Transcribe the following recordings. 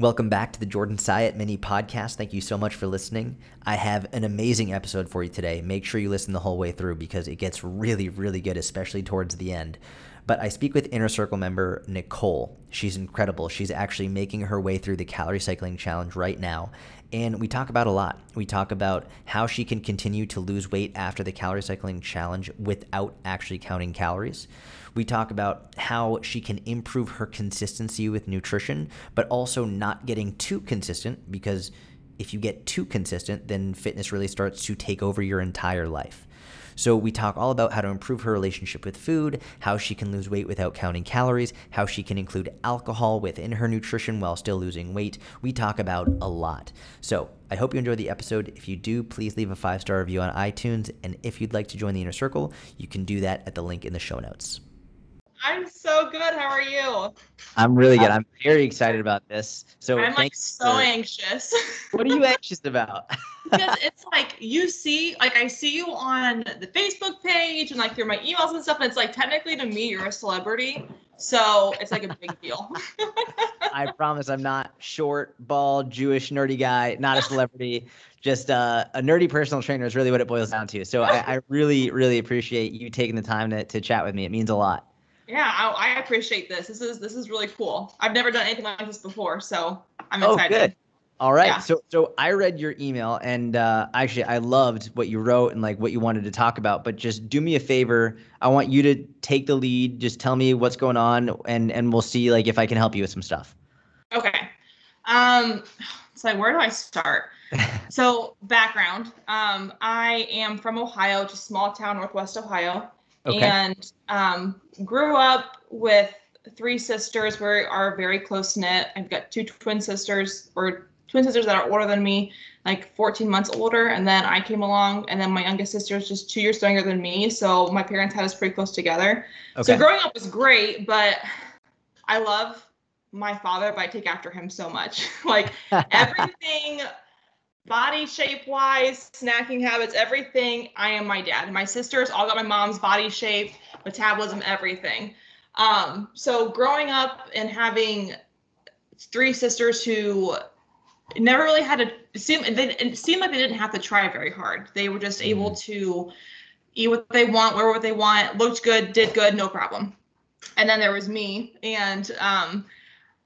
Welcome back to the Jordan Syatt mini podcast. Thank you so much for listening. I have an amazing episode for you today. Make sure you listen the whole way through because it gets really, really good, especially towards the end. But I speak with Inner Circle member Nicole. She's incredible. She's actually making her way through the calorie cycling challenge right now. And we talk about a lot. We talk about how she can continue to lose weight after the calorie cycling challenge without actually counting calories. We talk about how she can improve her consistency with nutrition, but also not getting too consistent because if you get too consistent, then fitness really starts to take over your entire life. So we talk all about how to improve her relationship with food, how she can lose weight without counting calories, how she can include alcohol within her nutrition while still losing weight. We talk about a lot. So I hope you enjoyed the episode. If you do, please leave a five star review on iTunes. And if you'd like to join the inner circle, you can do that at the link in the show notes. I'm so good. How are you? I'm really good. I'm very excited about this. So I'm like so for... anxious. what are you anxious about? because it's like you see, like I see you on the Facebook page and like through my emails and stuff, and it's like technically to me you're a celebrity. So it's like a big deal. I promise I'm not short, bald, Jewish, nerdy guy, not a celebrity. Just uh, a nerdy personal trainer is really what it boils down to. So I, I really, really appreciate you taking the time to, to chat with me. It means a lot. Yeah, I, I, appreciate this. This is this is really cool. I've never done anything like this before, so I'm oh, excited. Good. All right. Yeah. So so I read your email and uh, actually I loved what you wrote and like what you wanted to talk about. But just do me a favor. I want you to take the lead. Just tell me what's going on and and we'll see like if I can help you with some stuff. Okay. Um. So where do I start? so background. Um. I am from Ohio, just small town, Northwest Ohio. Okay. And um, grew up with three sisters. We are very close knit. I've got two twin sisters, or twin sisters that are older than me, like 14 months older. And then I came along, and then my youngest sister is just two years younger than me. So my parents had us pretty close together. Okay. So growing up was great, but I love my father, but I take after him so much. like everything body shape wise, snacking habits, everything. I am my dad. My sisters all got my mom's body shape, metabolism, everything. Um, so growing up and having three sisters who never really had to seem they, it seemed like they didn't have to try very hard. They were just able mm. to eat what they want, wear what they want, looked good, did good, no problem. And then there was me, and um,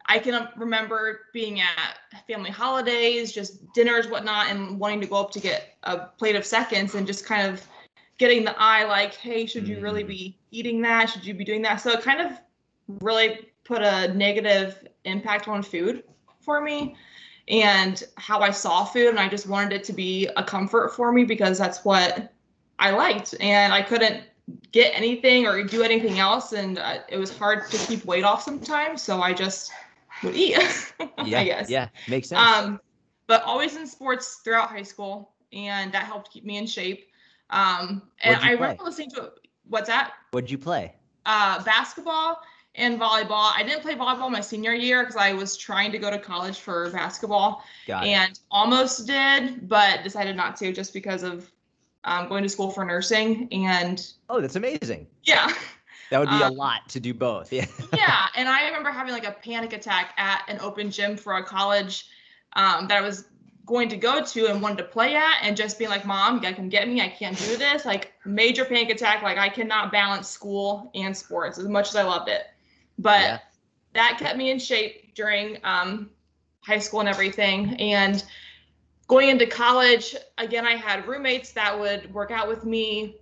I can remember being at family holidays, just dinners, whatnot, and wanting to go up to get a plate of seconds and just kind of getting the eye like, hey, should you really mm. be eating that? Should you be doing that? So it kind of really put a negative impact on food for me and how I saw food. And I just wanted it to be a comfort for me because that's what I liked. And I couldn't get anything or do anything else. And uh, it was hard to keep weight off sometimes. So I just would eat. yeah, I guess. Yeah, makes sense. Um, but always in sports throughout high school, and that helped keep me in shape. Um, and I remember listening to what's that? What'd you play? Uh, basketball and volleyball. I didn't play volleyball my senior year because I was trying to go to college for basketball and almost did, but decided not to just because of um, going to school for nursing. And oh, that's amazing. Yeah. That would be um, a lot to do both. Yeah. yeah. And I remember having like a panic attack at an open gym for a college um, that I was going to go to and wanted to play at and just being like, Mom, you come get me. I can't do this. Like major panic attack. Like I cannot balance school and sports as much as I loved it. But yeah. that kept me in shape during um, high school and everything. And going into college, again, I had roommates that would work out with me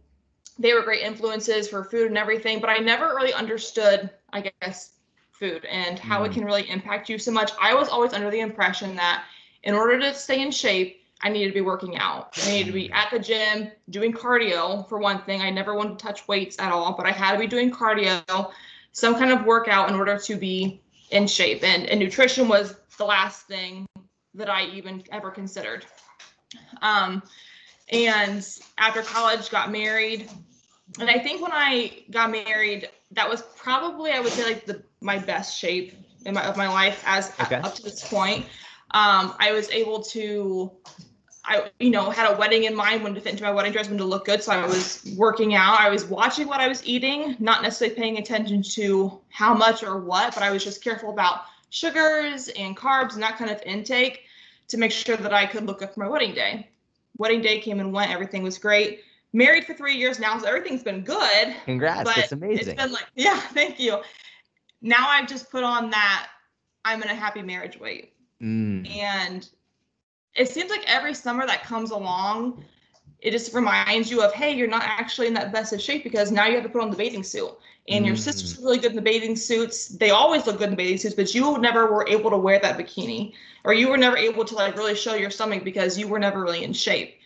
they were great influences for food and everything, but I never really understood, I guess, food and how mm. it can really impact you so much. I was always under the impression that in order to stay in shape, I needed to be working out. I needed to be at the gym doing cardio for one thing. I never wanted to touch weights at all, but I had to be doing cardio, some kind of workout in order to be in shape. And, and nutrition was the last thing that I even ever considered. Um, and after college, got married, and I think when I got married, that was probably I would say like the my best shape in my of my life as okay. up to this point. Um, I was able to I, you know, had a wedding in mind, wanted to fit into my wedding dress, wanted to look good. So I was working out. I was watching what I was eating, not necessarily paying attention to how much or what, but I was just careful about sugars and carbs and that kind of intake to make sure that I could look up for my wedding day. Wedding day came and went, everything was great. Married for three years now, so everything's been good. Congrats, that's amazing. It's been like, yeah, thank you. Now I've just put on that I'm in a happy marriage weight. Mm. And it seems like every summer that comes along, it just reminds you of, hey, you're not actually in that best of shape because now you have to put on the bathing suit. And mm. your sister's really good in the bathing suits. They always look good in bathing suits, but you never were able to wear that bikini, or you were never able to like really show your stomach because you were never really in shape.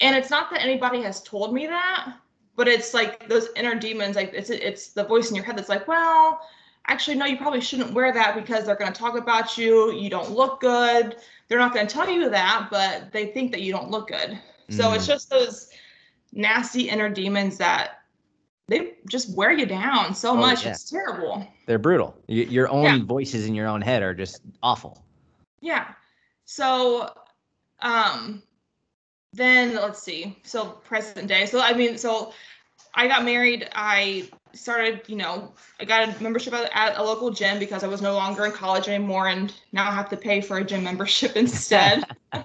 And it's not that anybody has told me that, but it's like those inner demons. Like it's it's the voice in your head that's like, well, actually, no, you probably shouldn't wear that because they're going to talk about you. You don't look good. They're not going to tell you that, but they think that you don't look good. So mm. it's just those nasty inner demons that they just wear you down so oh, much. Yeah. It's terrible. They're brutal. Your own yeah. voices in your own head are just awful. Yeah. So, um, then let's see. So present day. So I mean, so I got married. I started, you know, I got a membership at, at, a local gym because I was no longer in college anymore and now I have to pay for a gym membership instead. and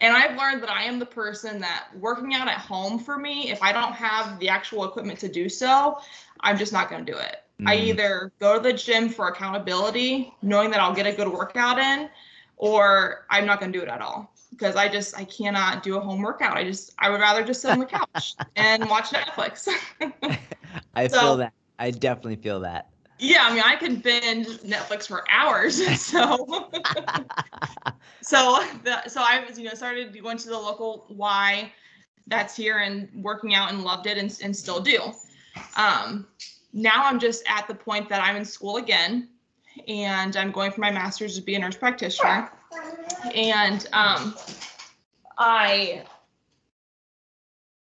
I've learned that I am the person that working out at home for me, if I don't have the actual equipment to do so, I'm just not going to do it. Mm. I either go to the gym for accountability, knowing that I'll get a good workout in, or I'm not going to do it at all because I just I cannot do a home workout. I just I would rather just sit on the couch and watch Netflix. I so, feel that. I definitely feel that. Yeah, I mean, I can binge Netflix for hours. So, so, the, so I was, you know, started going to the local Y that's here and working out and loved it and, and still do. Um, now I'm just at the point that I'm in school again and I'm going for my master's to be a nurse practitioner. And um, I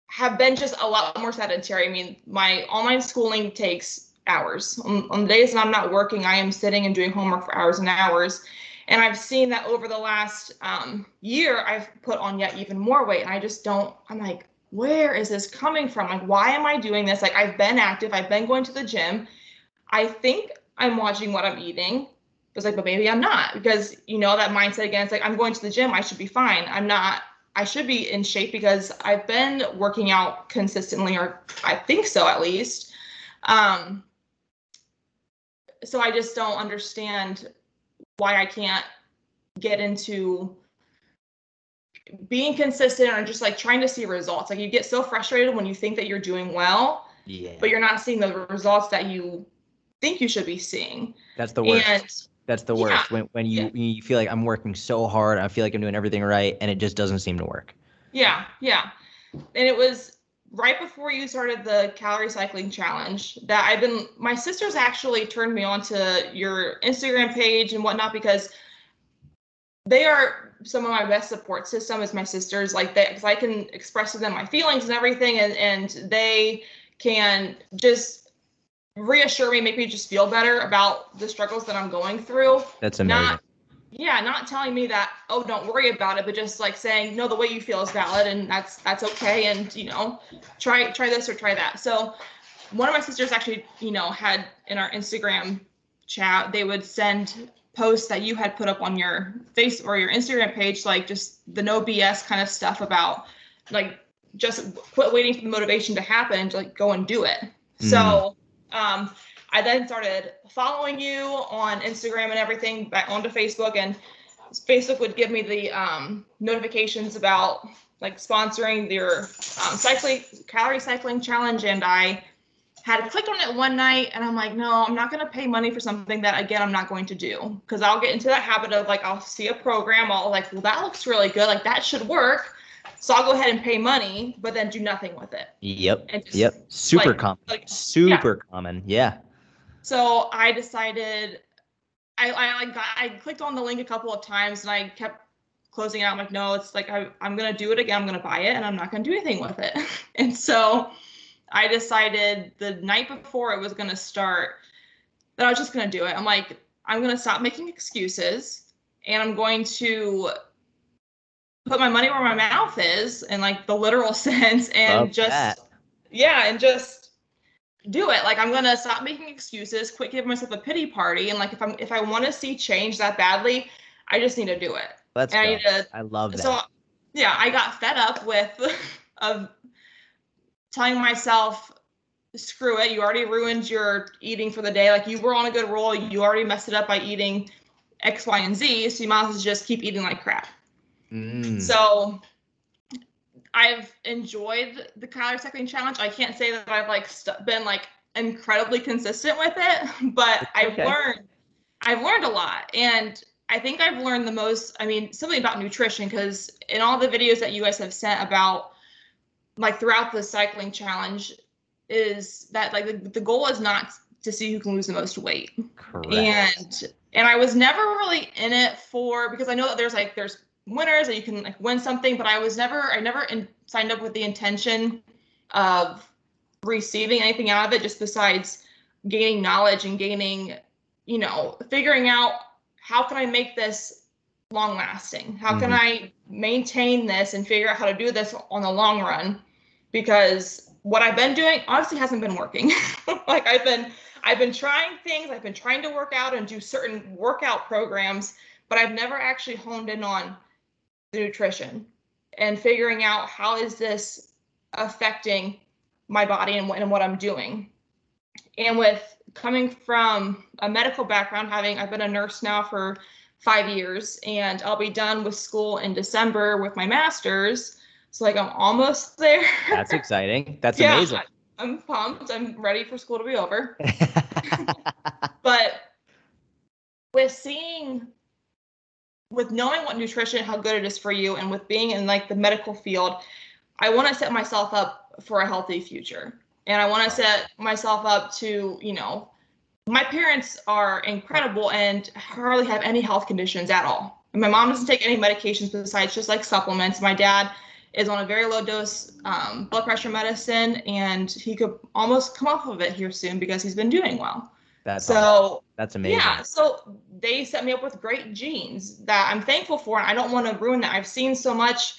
have been just a lot more sedentary. I mean, my online schooling takes hours. On, on the days that I'm not working, I am sitting and doing homework for hours and hours. And I've seen that over the last um, year, I've put on yet even more weight. And I just don't, I'm like, where is this coming from? Like, why am I doing this? Like, I've been active, I've been going to the gym. I think I'm watching what I'm eating. It's like, but maybe I'm not because you know that mindset again. It's like I'm going to the gym, I should be fine. I'm not I should be in shape because I've been working out consistently, or I think so at least. Um, so I just don't understand why I can't get into being consistent or just like trying to see results. Like you get so frustrated when you think that you're doing well, yeah. but you're not seeing the results that you think you should be seeing. That's the worst. That's the worst yeah. when when you yeah. you feel like I'm working so hard, I feel like I'm doing everything right, and it just doesn't seem to work. Yeah, yeah, and it was right before you started the calorie cycling challenge that I've been. My sisters actually turned me on to your Instagram page and whatnot because they are some of my best support system is my sisters like that because I can express to them my feelings and everything, and and they can just reassure me, make me just feel better about the struggles that I'm going through. That's amazing. Not, yeah, not telling me that, oh, don't worry about it, but just like saying, no, the way you feel is valid and that's that's okay. And you know, try try this or try that. So one of my sisters actually, you know, had in our Instagram chat, they would send posts that you had put up on your face or your Instagram page, like just the no BS kind of stuff about like just quit waiting for the motivation to happen and like go and do it. Mm. So um, I then started following you on Instagram and everything back onto Facebook, and Facebook would give me the um, notifications about like sponsoring their um, cycling calorie cycling challenge, and I had clicked on it one night, and I'm like, no, I'm not to pay money for something that again I'm not going to do because I'll get into that habit of like I'll see a program, I'll like, well that looks really good, like that should work. So I'll go ahead and pay money, but then do nothing with it. Yep. Just, yep. Super like, common. Like, Super yeah. common. Yeah. So I decided I, I like I clicked on the link a couple of times and I kept closing out. I'm like, no, it's like I, I'm gonna do it again. I'm gonna buy it and I'm not gonna do anything with it. and so I decided the night before it was gonna start that I was just gonna do it. I'm like, I'm gonna stop making excuses and I'm going to put my money where my mouth is in like the literal sense and Love just that. yeah and just do it. Like I'm gonna stop making excuses, quit giving myself a pity party, and like if I'm if I want to see change that badly, I just need to do it. Let's And go. I, need to, I love that. so yeah, I got fed up with of telling myself, screw it, you already ruined your eating for the day. Like you were on a good roll, you already messed it up by eating X, Y, and Z. So you might as well just keep eating like crap. Mm. So I've enjoyed the calorie cycling challenge. I can't say that I've like st- been like incredibly consistent with it, but I've okay. learned I've learned a lot. And I think I've learned the most, I mean, something about nutrition because in all the videos that you guys have sent about like throughout the cycling challenge is that like the, the goal is not to see who can lose the most weight Correct. and and I was never really in it for because I know that there's like there's winners and you can like win something, but I was never I never in, signed up with the intention of receiving anything out of it, just besides gaining knowledge and gaining, you know, figuring out how can I make this long lasting? How can Mhm. I maintain this and figure out how to do this on the long run? Because what I've been doing honestly hasn't been working. like I've been I've been trying things, I've been trying to work out and do certain workout programs, but I've never actually honed in on the nutrition and figuring out how is this affecting my body and what, and what I'm doing. And with coming from a medical background, having I've been a nurse now for five years, and I'll be done with school in December with my master's. So like I'm almost there. That's exciting. That's Yeah, amazing. I'm pumped. I'm ready for school to be over. But with seeing, with knowing what nutrition, how good it is for you, and with being in like the medical field, I want to set myself up for a healthy future. And I want to set myself up to, you know, my parents are incredible and hardly have any health conditions at all. And my mom doesn't take any medications besides just like supplements. My dad is on a very low dose um, blood pressure medicine, and he could almost come off of it here soon because he's been doing well. That's awesome. So That's amazing. yeah, so they set me up with great genes that I'm thankful for, and I don't want to ruin that. I've seen so much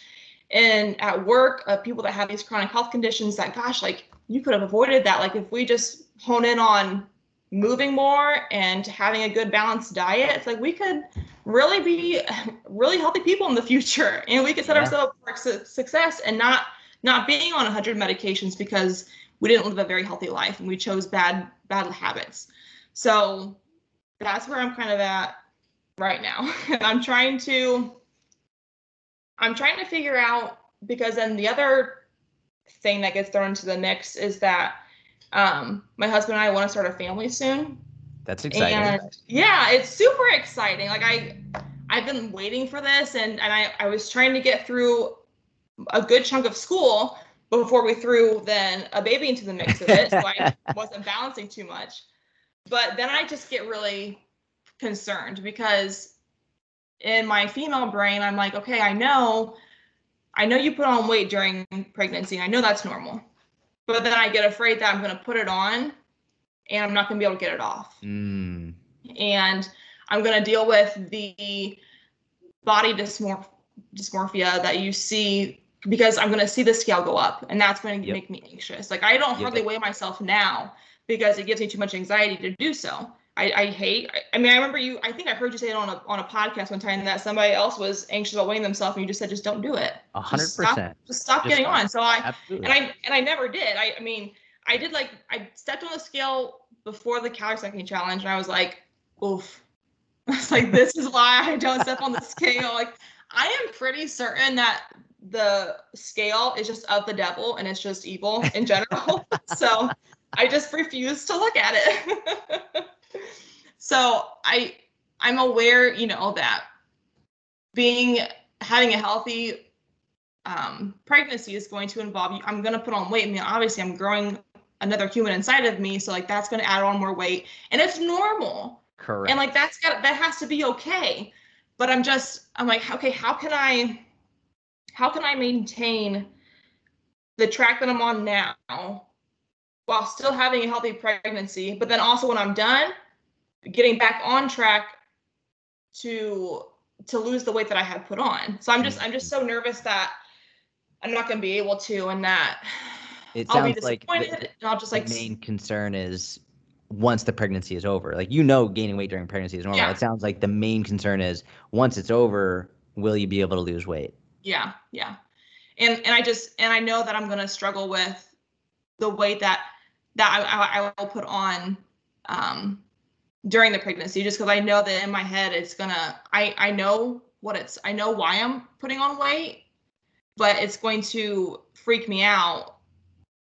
in at work of people that have these chronic health conditions that, gosh, like you could have avoided that. Like if we just hone in on moving more and having a good balanced diet, it's like we could really be really healthy people in the future, and we could set Yeah. ourselves up for success and not not being on 100 medications because we didn't live a very healthy life and we chose bad bad habits. So that's where I'm kind of at right now. And I'm trying to I'm trying to figure out because then the other thing that gets thrown into the mix is that um my husband and I want to start a family soon. That's exciting. And yeah, it's super exciting. Like I I've been waiting for this and and I I was trying to get through a good chunk of school before we threw then a baby into the mix of it. so I wasn't balancing too much. But then I just get really concerned because in my female brain, I'm like, okay, I know, I know you put on weight during pregnancy. I know that's normal. But then I get afraid that I'm going to put it on and I'm not going to be able to get it off. Mm, And I'm going to deal with the body dysmorph- dysmorphia that you see because I'm going to see the scale go up and that's going to Yep. make me anxious. Like I don't Yep. hardly weigh myself now because it gives me too much anxiety to do so. I, I hate. I, I mean, I remember you. I think I heard you say it on a on a podcast one time that somebody else was anxious about weighing themselves, and you just said, just don't do it. a hundred Just stop- percent. Just stop Just getting stop. on. So I Absolutely. and I and I never did. I, I mean, I did like I stepped on the scale before the calorie cycling challenge, and I was like, oof. I was like, this is why I don't step on the scale. Like, I am pretty certain that the scale is just of the devil and it's just evil in general. so I just refuse to look at it. so I I'm aware, you know, that being having a healthy um, pregnancy is going to involve you. I'm going to put on weight. I mean, obviously, I'm growing another human inside of me, so like that's going to add on more weight, and it's normal. Correct. And like that's got that has to be okay. But I'm just I'm like, okay, how can I how can I maintain the track that I'm on now while still having a healthy pregnancy, but then also when I'm done, getting back on track to to lose the weight that I had put on. So I'm just I'm just so nervous that I'm not going to be able to and that it I'll sounds like the, and I'll just like main concern is once the pregnancy is over. Like you know, gaining weight during pregnancy is normal. Yeah. It sounds like the main concern is once it's over, will you be able to lose weight? Yeah, yeah, and and I just and I know that I'm gonna struggle with the weight that that I, I, I will put on um, during the pregnancy, just because I know that in my head it's gonna. I I know what it's. I know why I'm putting on weight, but it's going to freak me out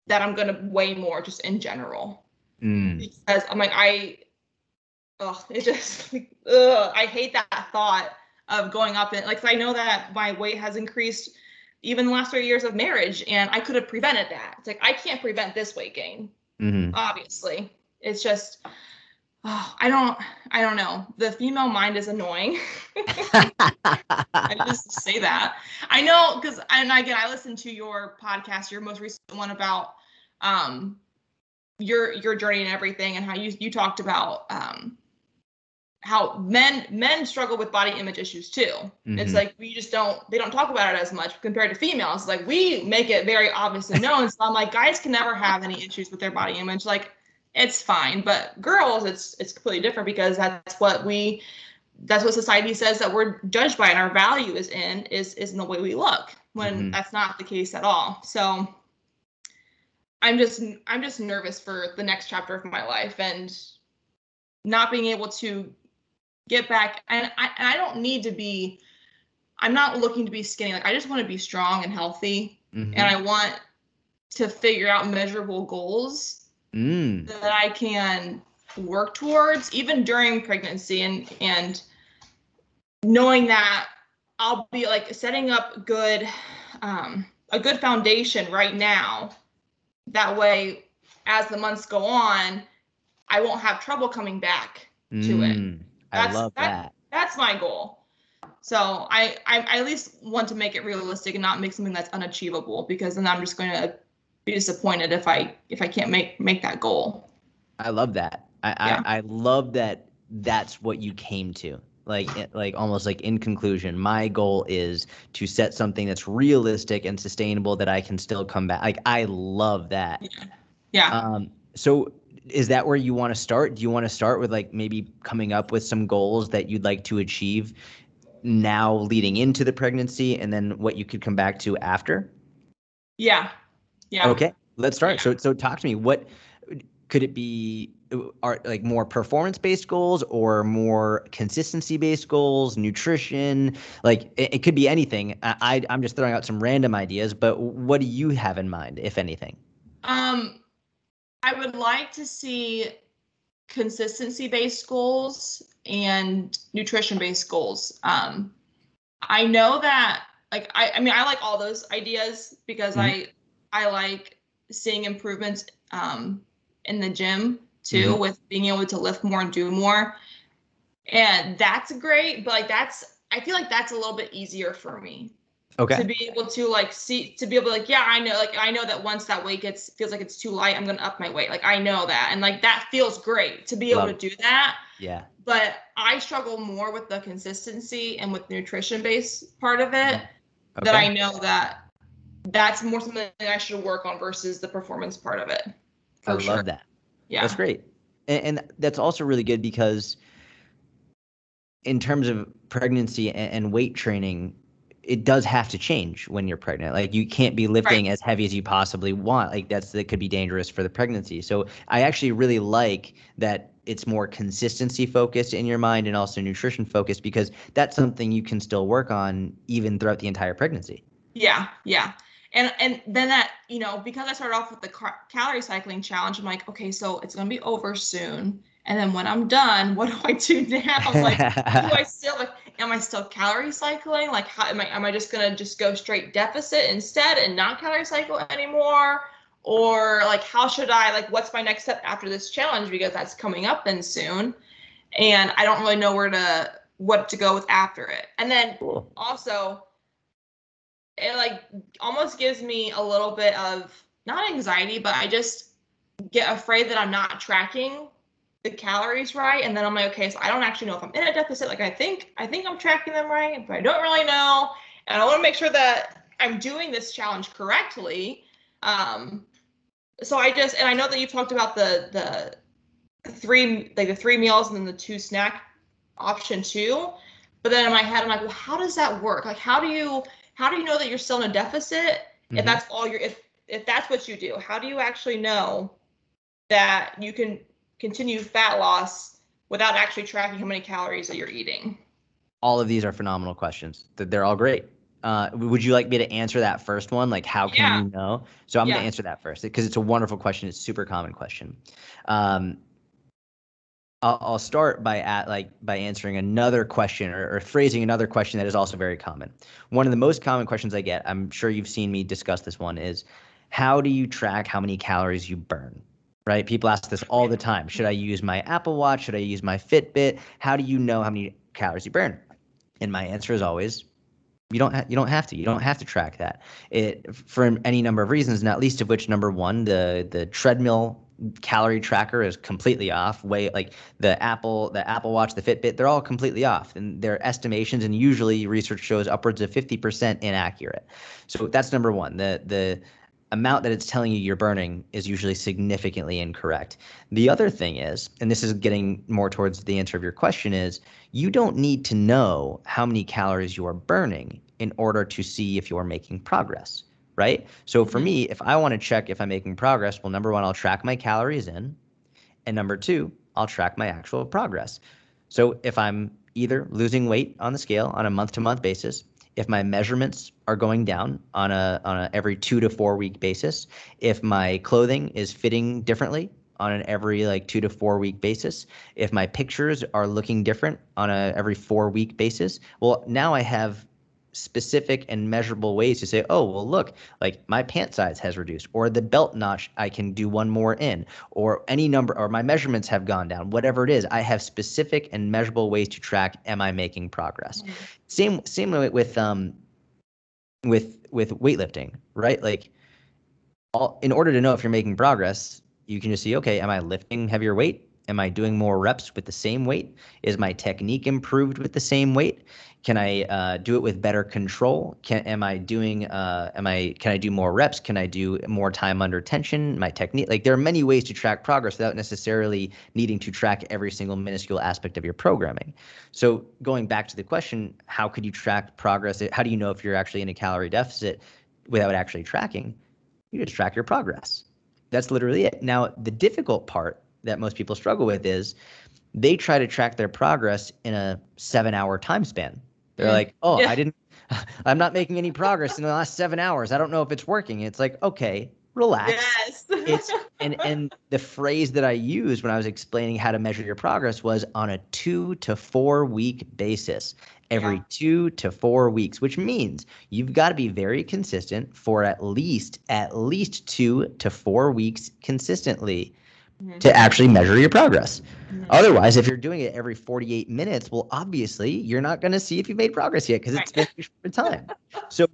that I'm gonna weigh more just in general. Mm. Because I'm like I, oh, it just ugh, I hate that thought of going up and like I know that my weight has increased even the last three years of marriage, and I could have prevented that. It's like I can't prevent this weight gain. Mm-hmm. Obviously, it's just oh, I don't I don't know. The female mind is annoying. I just say that. I know because and again I listened to your podcast, your most recent one about um your your journey and everything and how you you talked about um how men men struggle with body image issues too. Mm-hmm. It's like we just don't they don't talk about it as much compared to females. Like we make it very obvious and known. so I'm like guys can never have any issues with their body image. Like it's fine, but girls it's it's completely different because that's what we that's what society says that we're judged by and our value is in is is in the way we look when mm-hmm. that's not the case at all. So I'm just I'm just nervous for the next chapter of my life and not being able to get back and I, and I don't need to be i'm not looking to be skinny like i just want to be strong and healthy mm-hmm. and i want to figure out measurable goals mm. that i can work towards even during pregnancy and and knowing that i'll be like setting up good um, a good foundation right now that way as the months go on i won't have trouble coming back mm. to it mm. That's, I love that, that. That's my goal. So I, I, I at least want to make it realistic and not make something that's unachievable because then I'm just going to be disappointed if I if I can't make make that goal. I love that. I, yeah. I, I love that that's what you came to like like almost like in conclusion my goal is to set something that's realistic and sustainable that i can still come back like i love that yeah, yeah. um so is that where you want to start? Do you want to start with like maybe coming up with some goals that you'd like to achieve now leading into the pregnancy and then what you could come back to after? Yeah. Yeah. Okay. Let's start. Yeah. So so talk to me. What could it be are like more performance based goals or more consistency based goals nutrition like it, it could be anything I, I i'm just throwing out some random ideas but what do you have in mind if anything um I would like to see consistency based goals and nutrition based goals. Um, I know that like I, I mean I like all those ideas because mm-hmm. I I like seeing improvements um, in the gym too mm-hmm. with being able to lift more and do more. And that's great, but like that's I feel like that's a little bit easier for me okay. to be able to like see to be able to like yeah i know like i know that once that weight gets feels like it's too light i'm gonna up my weight. Like i know that. And like that feels great to be able Love. to do that. Yeah. But i struggle more with the consistency and with nutrition based part of it okay. that i know that that's more something i should work on versus the performance part of it i sure. love that. Yeah. That's great. And, and that's also really good because in terms of pregnancy and, and weight training it does have to change when you're pregnant. Like you can't be lifting right. as heavy as you possibly want. Like that's that could be dangerous for the pregnancy. So I actually really like that it's more consistency focused in your mind and also nutrition focused because that's something you can still work on even throughout the entire pregnancy. Yeah, yeah. And and then that, you know, because I started off with the car- calorie cycling challenge, I'm like, okay, so it's going to be over soon. And then when I'm done, what do I do now? Like, do I still like am I still calorie cycling? Like, how am I? Am I just gonna just go straight deficit instead and not calorie cycle anymore? Or like, how should I like? What's my next step after this challenge because that's coming up then soon, and I don't really know where to what to go with after it. And then cool. also, it like almost gives me a little bit of not anxiety, but I just get afraid that I'm not tracking the calories right and then i'm like okay so i don't actually know if i'm in a deficit like i think i think i'm tracking them right but i don't really know and i want to make sure that i'm doing this challenge correctly um so I just and I know that you talked about the the three like the three meals and then the two snack option too. But then in my head, I'm like, well, how does that work? Like, how do you how do you know that you're still in a deficit mm-hmm. if that's all you're if if that's what you do? How do you actually know that you can continue fat loss without actually tracking how many calories that you're eating? All of these are phenomenal questions. They're all great. Uh, would you like me to answer that first one? Like, how can yeah. you know? So I'm yeah. going to answer that first because it's a wonderful question. It's a super common question. Um, I'll, I'll start by at like by answering another question or, or, phrasing another question that is also very common. One of the most common questions I get, I'm sure you've seen me discuss this one, is how do you track how many calories you burn? Right? People ask this all the time. Should I use my Apple Watch? Should I use my Fitbit? How do you know how many calories you burn? And my answer is always you don't ha- you don't have to. You don't have to track that. It for any number of reasons, not least of which number one, the the treadmill calorie tracker is completely off way like the apple the apple watch the fitbit they're all completely off and their estimations and usually research shows upwards of 50% inaccurate so that's number one the the amount that it's telling you you're burning is usually significantly incorrect. The other thing is, and this is getting more towards the answer of your question, is you don't need to know how many calories you are burning in order to see if you're making progress, right? So for mm-hmm. me, if I want to check if I'm making progress, well, number one, I'll track my calories in. And number two, I'll track my actual progress. So if I'm either losing weight on the scale on a month to month basis, if my measurements are going down on a on a every two to four week basis, if my clothing is fitting differently on an every like two to four week basis, if my pictures are looking different on a every four week basis, well now I have specific and measurable ways to say, oh, well, look, like my pant size has reduced, or the belt notch, I can do one more in, or any number, or my measurements have gone down, whatever it is. I have specific and measurable ways to track, am I making progress? Mm-hmm. Same, same with, um, with, with weightlifting, right? Like, all, in order to know if you're making progress, you can just see, okay, am I lifting heavier weight? Am I doing more reps with the same weight? Is my technique improved with the same weight? Can I uh, do it with better control? Can am I doing? Uh, am I? Can I do more reps? Can I do more time under tension? My technique, like there are many ways to track progress without necessarily needing to track every single minuscule aspect of your programming. So going back to the question, how could you track progress? How do you know if you're actually in a calorie deficit without actually tracking? You just track your progress. That's literally it. Now the difficult part that most people struggle with is they try to track their progress in a seven hour time span. They're like, oh, yeah. I didn't, I'm not making any progress in the last seven hours. I don't know if it's working. It's like, okay, relax. Yes. it's and and the phrase that I used when I was explaining how to measure your progress was on a two to four week basis. Every yeah. two to four weeks, which means you've got to be very consistent for at least at least two to four weeks consistently mm-hmm. to actually measure your progress. Mm-hmm. Otherwise, if you're doing it every 48 minutes, well, obviously you're not going to see if you've made progress yet because it's been a short time. So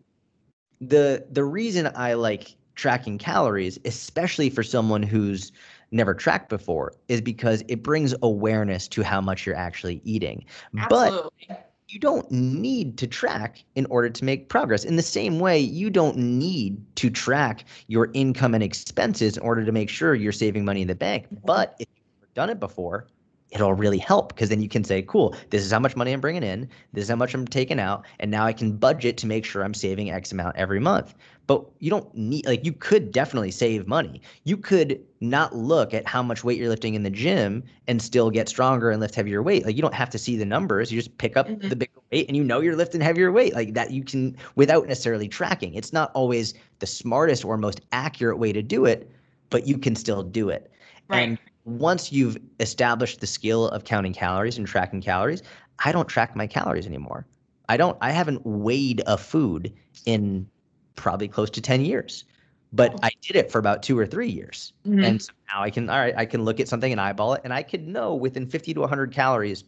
the the reason I like tracking calories, especially for someone who's never tracked before, is because it brings awareness to how much you're actually eating. Absolutely. But you don't need to track in order to make progress. In the same way, you don't need to track your income and expenses in order to make sure you're saving money in the bank. Mm-hmm. But if you've done it before, it'll really help because then you can say, cool, this is how much money I'm bringing in, this is how much I'm taking out, and now I can budget to make sure I'm saving X amount every month. But you don't need, like, you could definitely save money. You could not look at how much weight you're lifting in the gym and still get stronger and lift heavier weight. Like, you don't have to see the numbers. You just pick up mm-hmm. the bigger weight and you know you're lifting heavier weight. Like, that you can, without necessarily tracking. It's not always the smartest or most accurate way to do it, but you can still do it. Right. And once you've established the skill of counting calories and tracking calories, I don't track my calories anymore. I don't I haven't weighed a food in probably close to 10 years. But I did it for about 2 or 3 years. Mm-hmm. And so now I can all right, I can look at something and eyeball it and I could know within 50 to 100 calories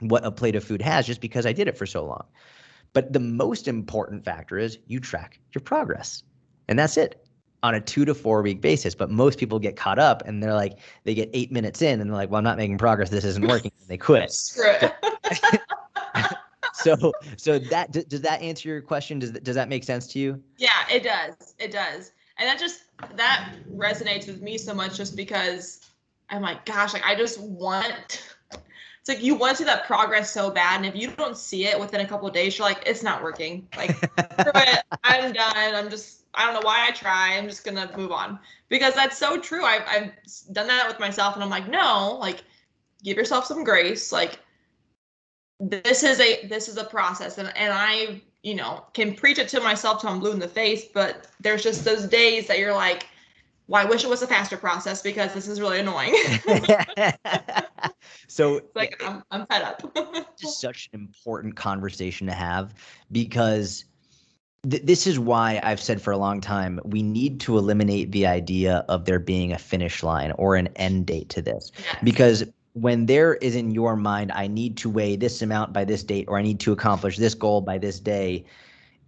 what a plate of food has just because I did it for so long. But the most important factor is you track your progress. And that's it on a two to four week basis. But most people get caught up and they're like, they get eight minutes in and they're like, well, I'm not making progress. This isn't working. And they quit. so, so that does that answer your question? Does that, does that make sense to you? Yeah, it does. It does. and that just that resonates with me so much just because I'm like, gosh, like I just want it's like you want to see that progress so bad and if you don't see it within a couple of days you're like it's not working like i'm done i'm just i don't know why i try i'm just gonna move on because that's so true I've, I've done that with myself and i'm like no like give yourself some grace like this is a this is a process and, and i you know can preach it to myself till i'm blue in the face but there's just those days that you're like well, I wish it was a faster process because this is really annoying. so it's like I'm, I'm fed up. such an important conversation to have because th- this is why I've said for a long time we need to eliminate the idea of there being a finish line or an end date to this yes. because when there is in your mind I need to weigh this amount by this date or I need to accomplish this goal by this day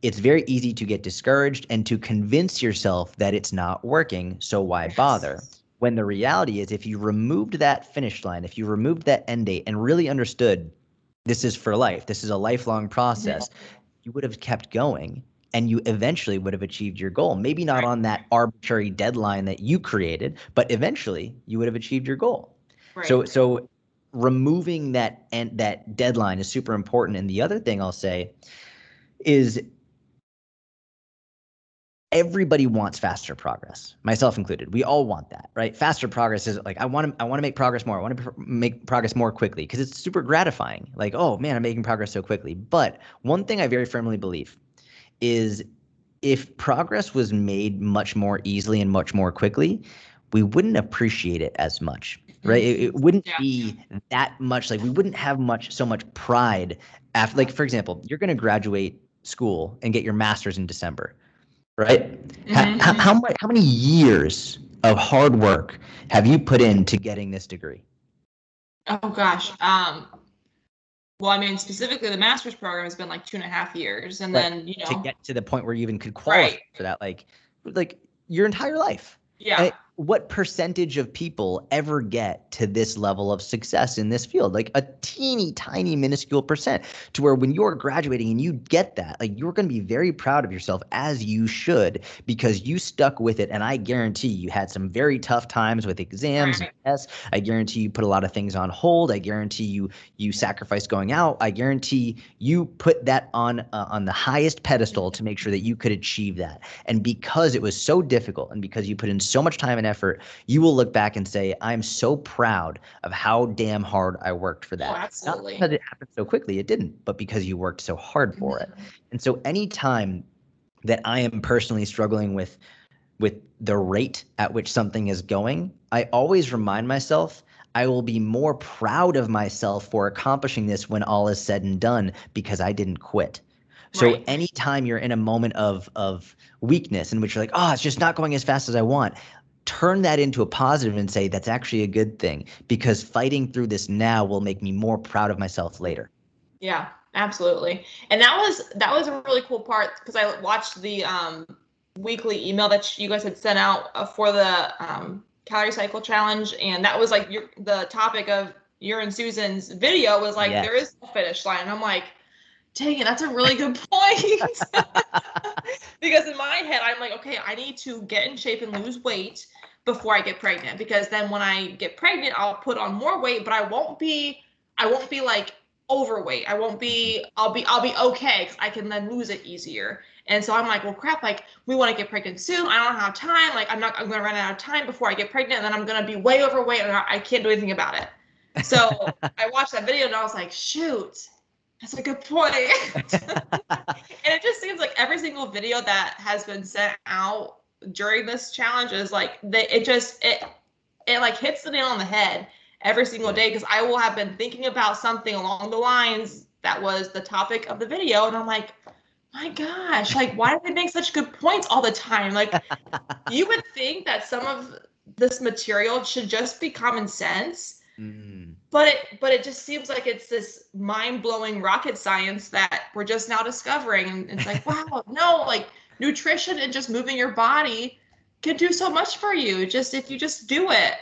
it's very easy to get discouraged and to convince yourself that it's not working. So why bother? When the reality is, if you removed that finish line, if you removed that end date and really understood this is for life, this is a lifelong process, you would have kept going and you eventually would have achieved your goal. Maybe not on that arbitrary deadline that you created, but eventually you would have achieved your goal. Right. So so removing that and that deadline is super important. And the other thing I'll say is everybody wants faster progress myself included. We all want that right? Faster progress is like i want to i want to make progress more. I want to pr- make progress more quickly because it's super gratifying. Like oh man i'm making progress so quickly. But one thing i very firmly believe is if progress was made much more easily and much more quickly we wouldn't appreciate it as much right it, it wouldn't yeah. be that much like we wouldn't have much so much pride after like for example you're going to graduate school and get your master's in december right? Mm-hmm. How, how, how many years of hard work have you put into getting this degree? Oh gosh. Um, well, I mean, specifically the master's program has been like two and a half years, and then you know to get to the point where you even could qualify right. for that, like, like your entire life. Yeah what percentage of people ever get to this level of success in this field? Like a teeny tiny minuscule percent to where when you're graduating and you get that like you're going to be very proud of yourself as you should because you stuck with it. And i guarantee you had some very tough times with exams and tests. I guarantee you put a lot of things on hold. I guarantee you you sacrificed going out. I guarantee you put that on uh, on the highest pedestal to make sure that you could achieve that. And because it was so difficult and because you put in so much time and effort, you will look back and say, I'm so proud of how damn hard I worked for that. Oh, absolutely. Not because it happened so quickly, it didn't, but because you worked so hard for it. Mm-hmm. And so anytime that I am personally struggling with with the rate at which something is going, I always remind myself I will be more proud of myself for accomplishing this when all is said and done because I didn't quit. So right. anytime you're in a moment of of weakness in which you're like, oh, it's just not going as fast as I want, turn that into a positive and say that's actually a good thing because fighting through this now will make me more proud of myself later. Yeah, absolutely. And that was that was a really cool part because I watched the um, weekly email that you guys had sent out uh, for the um, calorie cycle challenge, and that was like your, the topic of your and Susan's video was like yes. there is a finish line. And I'm like dang it, that's a really good point. because in my head, I'm like, okay, I need to get in shape and lose weight before I get pregnant. Because then when I get pregnant, I'll put on more weight, but I won't be, I won't be like overweight. I won't be, I'll be, I'll be okay. because I can then lose it easier. And so I'm like, well, crap, like we want to get pregnant soon. I don't have time. Like I'm not, I'm going to run out of time before I get pregnant. And then I'm going to be way overweight and I can't do anything about it. So I watched that video and I was like, shoot, that's a good point. and it just seems like every single video that has been sent out during this challenge is like they, it just it it like hits the nail on the head every single day because I will have been thinking about something along the lines that was the topic of the video and I'm like my gosh like why do they make such good points all the time like you would think that some of this material should just be common sense Mm. But it but it just seems like it's this mind blowing rocket science that we're just now discovering, and it's like wow, no, like nutrition and just moving your body can do so much for you just if you just do it.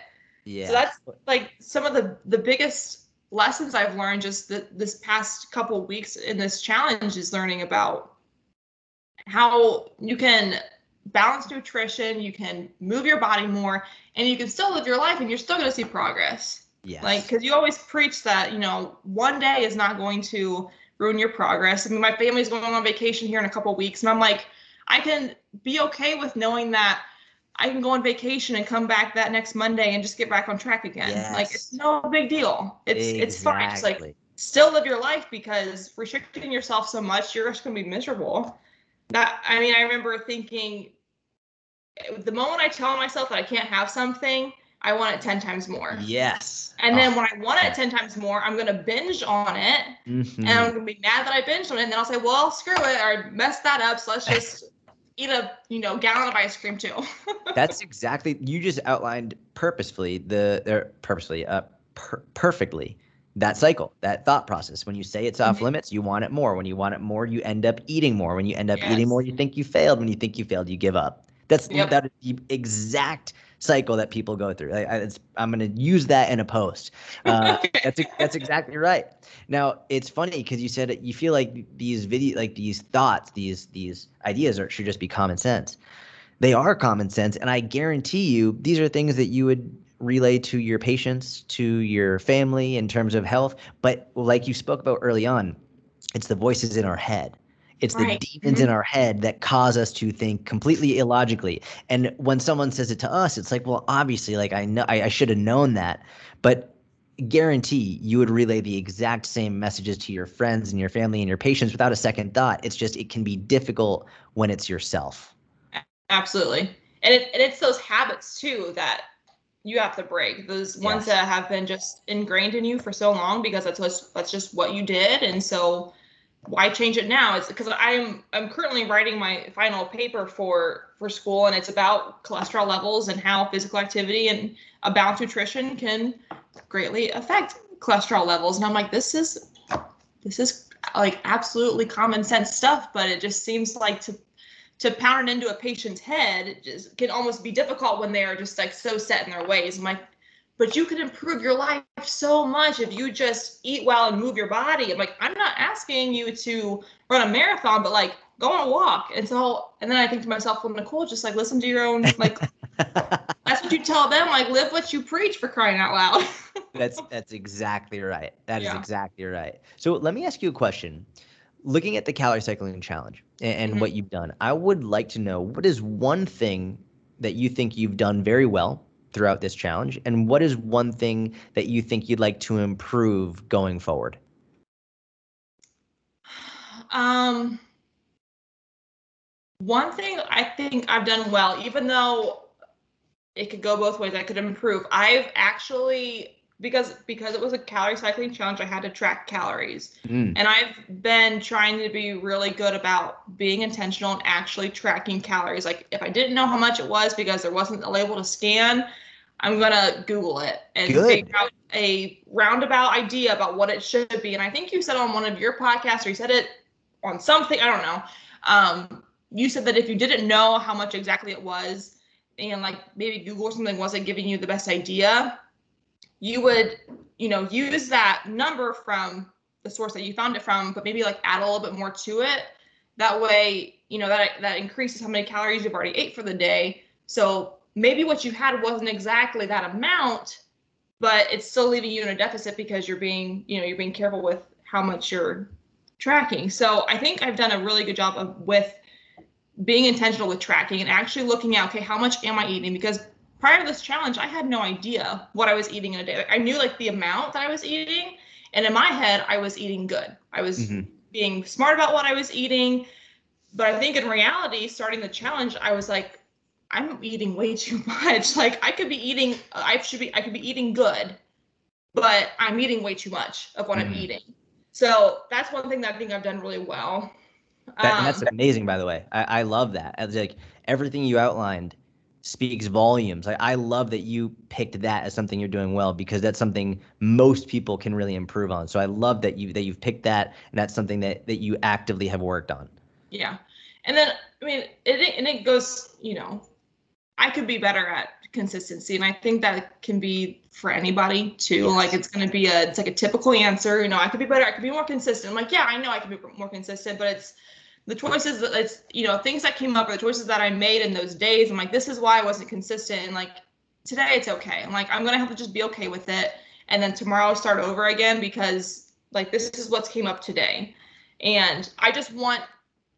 Yeah. So that's like some of the the biggest lessons I've learned just the, this past couple weeks in this challenge is learning about how you can balance nutrition, you can move your body more, and you can still live your life and you're still going to see progress. Yes. Like, because you always preach that, you know, one day is not going to ruin your progress. I mean, my family's going on vacation here in a couple weeks, and I'm like, I can be okay with knowing that I can go on vacation and come back that next Monday and just get back on track again. Yes. Like it's no big deal. It's exactly. it's fine. Just like still live your life because restricting yourself so much, you're just gonna be miserable. That I mean, I remember thinking eh, the moment I tell myself that I can't have something, I want it 10 times more. Yes. And then oh, when I want it 10 times more, I'm going to binge on it. Mm-hmm. And I'm going to be mad that I binged on it. And then I'll say, well, screw it. I messed that up. So let's just eat a, you know, gallon of ice cream too. That's exactly, you just outlined purposefully the, or purposely, uh, per- perfectly that cycle, that thought process. When you say it's off mm-hmm. limits, you want it more. When you want it more, you end up eating more. When you end up yes. eating more, you think you failed. When you think you failed, you give up. That's yep. that the exact cycle that people go through. I, am going to use that in a post. Uh, that's that's exactly right. Now it's funny because you said you feel like these video, like these thoughts, these these ideas are should just be common sense. They are common sense, and I guarantee you these are things that you would relay to your patients, to your family in terms of health. But like you spoke about early on, it's the voices in our head it's right. the demons mm-hmm. in our head that cause us to think completely illogically. And when someone says it to us, it's like, well, obviously, like I know I, I should have known that. But guarantee you would relay the exact same messages to your friends and your family and your patients without a second thought. It's just it can be difficult when it's yourself. Absolutely. And it and it's those habits too that you have to break. Those ones yes. that have been just ingrained in you for so long because that's what that's just what you did. And so why change it now? It's because I'm I'm currently writing my final paper for for school, and it's about cholesterol levels and how physical activity and a balanced nutrition can greatly affect cholesterol levels. And I'm like, this is this is like absolutely common sense stuff, but it just seems like to to pound it into a patient's head just can almost be difficult when they are just like so set in their ways. I'm like, but you could improve your life so much if you just eat well and move your body. I'm like, I'm not asking you to run a marathon, but like go on a walk. And so, and then I think to myself, well, Nicole, just like listen to your own, like, that's what you tell them, like live what you preach for crying out loud. that's, that's exactly right. That yeah. is exactly right. So let me ask you a question. Looking at the calorie cycling challenge and, and mm-hmm. what you've done, I would like to know what is one thing that you think you've done very well throughout this challenge? And what is one thing that you think you'd like to improve going forward? Um, one thing I think I've done well, even though it could go both ways, I could improve. I've actually because because it was a calorie cycling challenge, I had to track calories, mm. and I've been trying to be really good about being intentional and actually tracking calories. Like if I didn't know how much it was because there wasn't a label to scan, I'm gonna Google it and Good. figure out a roundabout idea about what it should be. And I think you said on one of your podcasts, or you said it on something, I don't know. Um, you said that if you didn't know how much exactly it was, and like maybe Google or something wasn't giving you the best idea, you would, you know, use that number from the source that you found it from, but maybe like add a little bit more to it. That way, you know, that that increases how many calories you've already ate for the day. So maybe what you had wasn't exactly that amount, but it's still leaving you in a deficit because you're being, you know, you're being careful with how much you're tracking. So I think I've done a really good job of with being intentional with tracking and actually looking at okay, how much am I eating? Because prior to this challenge, I had no idea what I was eating in a day. Like I knew like the amount that I was eating, and in my head, I was eating good. I was mm-hmm. being smart about what I was eating. But I think in reality, starting the challenge, I was like, I'm eating way too much. Like I could be eating, I should be, I could be eating good, but I'm eating way too much of what mm. I'm mm-hmm. eating. So that's one thing that I think I've done really well. That, um, that's amazing, by the way. I, I love that. It's like everything you outlined speaks volumes. I, I love that you picked that as something you're doing well because that's something most people can really improve on. So I love that you that you've picked that and that's something that that you actively have worked on. Yeah, and then I mean, it and it goes, you know, I could be better at consistency. And I think that can be for anybody too. Yes. Like it's going to be a, it's like a typical answer. You know, I could be better. I could be more consistent. I'm like, yeah, I know I can be more consistent, but it's the choices that it's you know things that came up or the choices that I made in those days. I'm like, this is why I wasn't consistent. And like today, it's okay. I'm like, I'm gonna have to just be okay with it, and then tomorrow start over again because like this is what's came up today, and I just want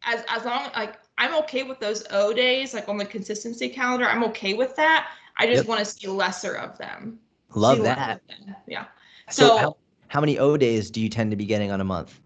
as as long like I'm okay with those O days like on the consistency calendar. I'm okay with that. I just yep. want to see lesser of them. Love that. Yeah. So, so how, how many O days do you tend to be getting on a month?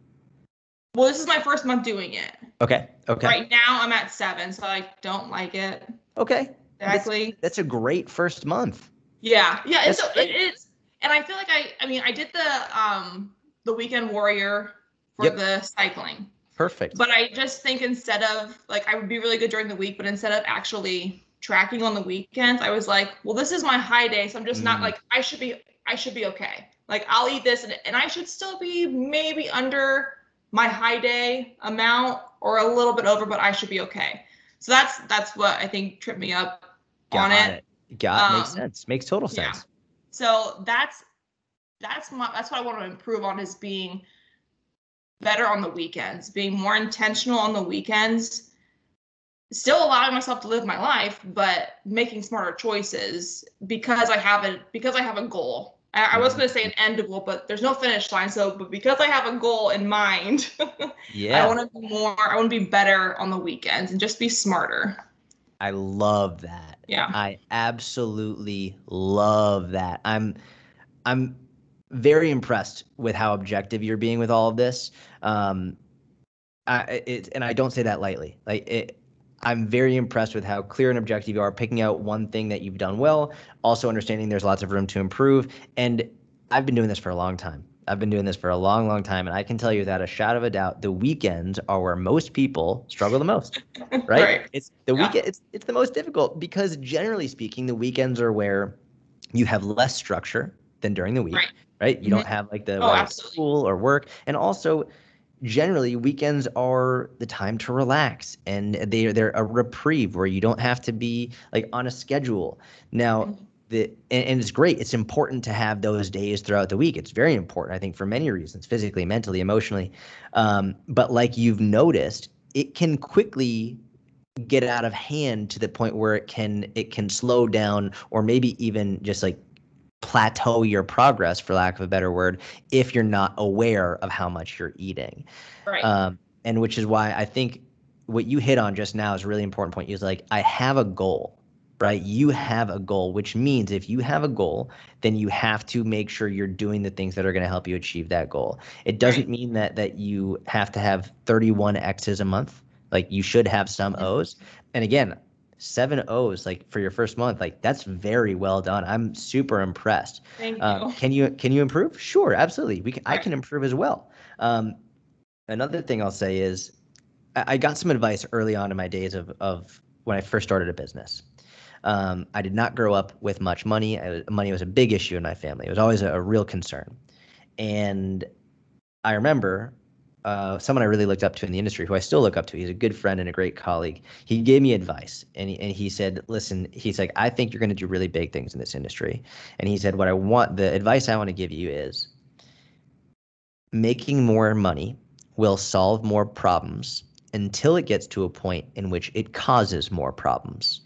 Well, this is my first month doing it. Okay. Okay. Right now I'm at seven, so I don't like it. Okay. Exactly. That's, that's a great first month. Yeah. Yeah. It's, it is. And I feel like I, I mean, I did the, um, the weekend warrior for yep. the cycling. Perfect. But I just think instead of like, I would be really good during the week, but instead of actually tracking on the weekends, I was like, well, this is my high day. So I'm just mm. not like, I should be, I should be okay. Like I'll eat this and, and I should still be maybe under my high day amount or a little bit over, but I should be okay. So that's that's what I think tripped me up Got on it. Got it. Got um, makes sense. Makes total sense. Yeah. So that's that's my that's what I want to improve on is being better on the weekends, being more intentional on the weekends, still allowing myself to live my life, but making smarter choices because I have a because I have a goal I, I was going to say an end goal, but there's no finish line. So, but because I have a goal in mind, yeah, I want to be more. I want to be better on the weekends and just be smarter. I love that. Yeah, I absolutely love that. I'm, I'm very impressed with how objective you're being with all of this. Um, I, it, and I don't say that lightly. Like it, I'm very impressed with how clear and objective you are, picking out one thing that you've done well, also understanding there's lots of room to improve. And I've been doing this for a long time. I've been doing this for a long, long time, and I can tell you without a shadow of a doubt, the weekends are where most people struggle the most. Right? right. It's the yeah. weekend. It's it's the most difficult because generally speaking, the weekends are where you have less structure than during the week. Right. right? You mm-hmm. don't have like the oh, school or work, and also generally weekends are the time to relax and they they're a reprieve where you don't have to be like on a schedule. Now mm-hmm. the and, and, it's great. It's important to have those days throughout the week. It's very important, I think, for many reasons, physically, mentally, emotionally. Um, but like you've noticed, it can quickly get out of hand to the point where it can it can slow down or maybe even just like plateau your progress, for lack of a better word, if you're not aware of how much you're eating. Right. Um, and which is why I think what you hit on just now is a really important point. Is like I have a goal, right? You have a goal, which means if you have a goal, then you have to make sure you're doing the things that are going to help you achieve that goal. It doesn't right. mean that that you have to have 31 X's a month. Like you should have some O's. And again, seven O's like for your first month, like that's very well done. I'm super impressed. Thank um, you. can you can you improve? Sure, absolutely. We can, I can improve as well. Um, another thing I'll say is I, I got some advice early on in my days of of when I first started a business. Um, I did not grow up with much money. I, money was a big issue in my family. It was always a, a real concern. And I remember uh, someone I really looked up to in the industry, who I still look up to. He's a good friend and a great colleague. He gave me advice, and he, and he said, "Listen, he's like, I think you're going to do really big things in this industry." And he said, "What I want, the advice I want to give you is, making more money will solve more problems until it gets to a point in which it causes more problems."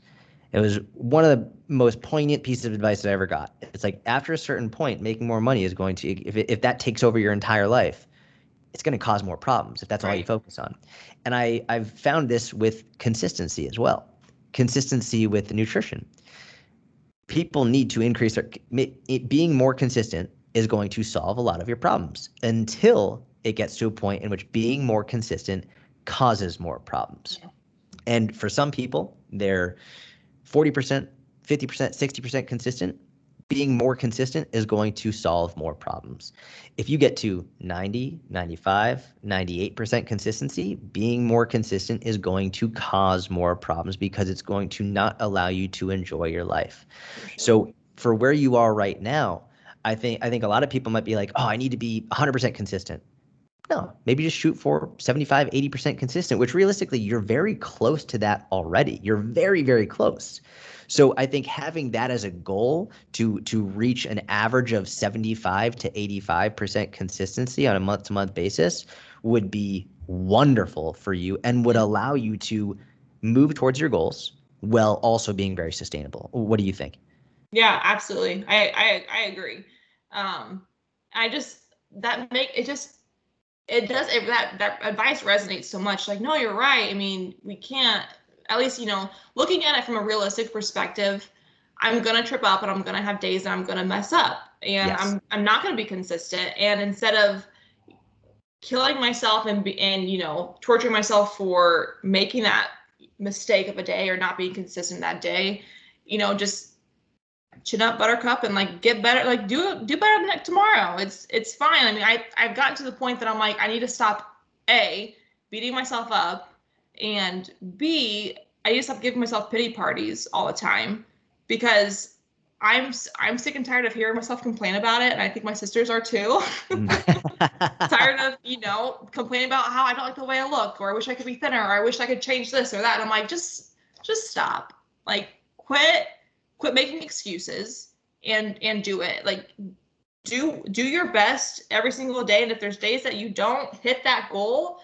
It was one of the most poignant pieces of advice that I ever got. It's like after a certain point, making more money is going to, if, if that takes over your entire life, it's going to cause more problems if that's right. all you focus on. And I, I've found this with consistency as well. Consistency with nutrition. People need to increase their being more consistent is going to solve a lot of your problems until it gets to a point in which being more consistent causes more problems. Yeah. And for some people, they're 40%, 50%, 60% consistent being more consistent is going to solve more problems. If you get to 90, 95, 98% consistency, being more consistent is going to cause more problems because it's going to not allow you to enjoy your life. So for where you are right now, I think I think a lot of people might be like, "Oh, I need to be 100% consistent." No, maybe just shoot for 75, 80% consistent, which realistically you're very close to that already. You're very very close. So I think having that as a goal to to reach an average of 75 to 85% consistency on a month to month basis would be wonderful for you and would allow you to move towards your goals while also being very sustainable. What do you think? Yeah, absolutely. I I, I agree. Um, I just that make it just it does it, that that advice resonates so much. Like, no, you're right. I mean, we can't. At least you know, looking at it from a realistic perspective, I'm gonna trip up and I'm gonna have days that I'm gonna mess up, and yes. I'm I'm not gonna be consistent. And instead of killing myself and and you know torturing myself for making that mistake of a day or not being consistent that day, you know, just chin up buttercup and like get better like do do better than tomorrow it's it's fine i mean i i've gotten to the point that i'm like i need to stop a beating myself up and b i need to giving myself pity parties all the time because i'm i'm sick and tired of hearing myself complain about it and i think my sisters are too. Mm. Tired of you know complaining about how i don't like the way i look or i wish i could be thinner or i wish i could change this or that and i'm like just just stop. Like quit quit making excuses and and do it. Like do do your best every single day and if there's days that you don't hit that goal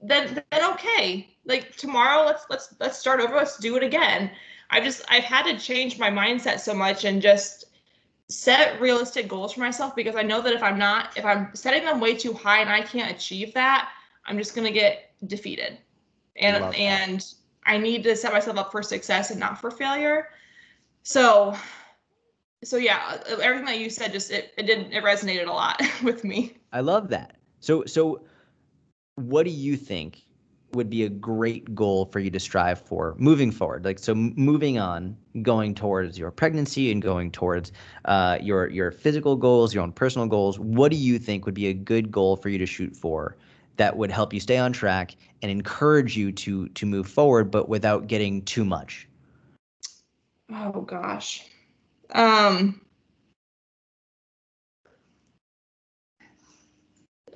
then then okay. Like tomorrow let's let's let's start over. Let's do it again. I just i've had to change my mindset so much and just set realistic goals for myself because i know that if i'm not if i'm setting them way too high and i can't achieve that i'm just going to get defeated. And and i need to set myself up for success and not for failure. So so yeah everything that you said just it, it didn't it resonated a lot with me. I love that. So so what do you think would be a great goal for you to strive for moving forward like so moving on going towards your pregnancy and going towards uh, your your physical goals your own personal goals what do you think would be a good goal for you to shoot for that would help you stay on track and encourage you to to move forward but without getting too much oh gosh. Um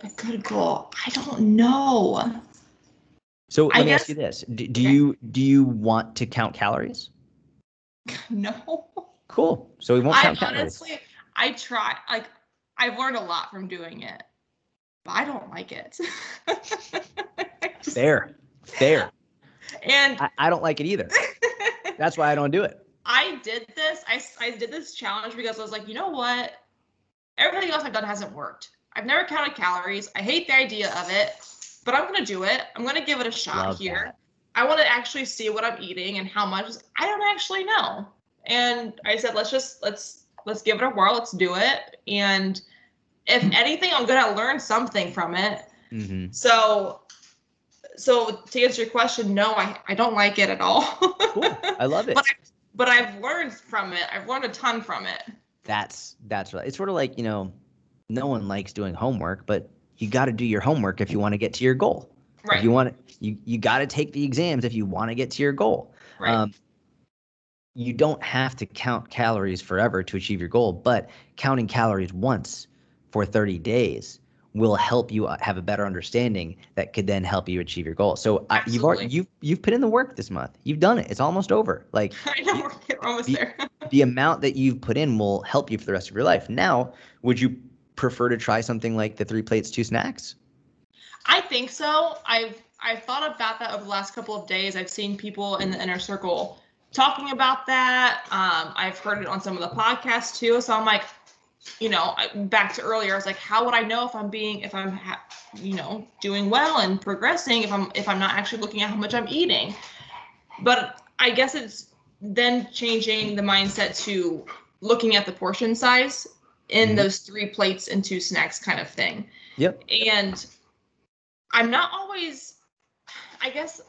a good goal. I don't know. So let I me guess, ask you this: Do, do okay. you do you want to count calories? No. Cool. So we won't count I, calories. Honestly, I try. Like I've learned a lot from doing it, but I don't like it. Just, fair. Fair. And I, I don't like it either. That's why I don't do it. I did this. I, I did this challenge because I was like, you know what? Everything else I've done hasn't worked. I've never counted calories. I hate the idea of it, but I'm gonna do it. I'm gonna give it a shot Love here. That. I want to actually see what I'm eating and how much. I don't actually know. And I said, let's just let's let's give it a whirl. Let's do it. And if anything, I'm gonna learn something from it. Mm-hmm. So so to answer your question, no, I, I don't like it at all. cool. I love it. but I, but I've learned from it. I've learned a ton from it. That's that's right. It's sort of like you know, no one likes doing homework, but you got to do your homework if you want to get to your goal. Right. If you want you you got to take the exams if you want to get to your goal. Right. Um, you don't have to count calories forever to achieve your goal, but counting calories once for 30 days will help you uh, have a better understanding that could then help you achieve your goal. So uh, you've already, you've you've put in the work this month. You've done it. It's almost over. Like I know we're almost the, there. the amount that you've put in will help you for the rest of your life. Now, would you prefer to try something like the three plates, two snacks? I think so. I've I've thought about that over the last couple of days. I've seen people in the inner circle talking about that. Um, I've heard it on some of the podcasts too. So I'm like, you know, back to earlier, I was like, how would I know if I'm being, if I'm, ha- you know, doing well and progressing if I'm, if I'm not actually looking at how much I'm eating? But I guess it's then changing the mindset to looking at the portion size in mm-hmm. those three plates and two snacks kind of thing. Yep. And I'm not always, I guess,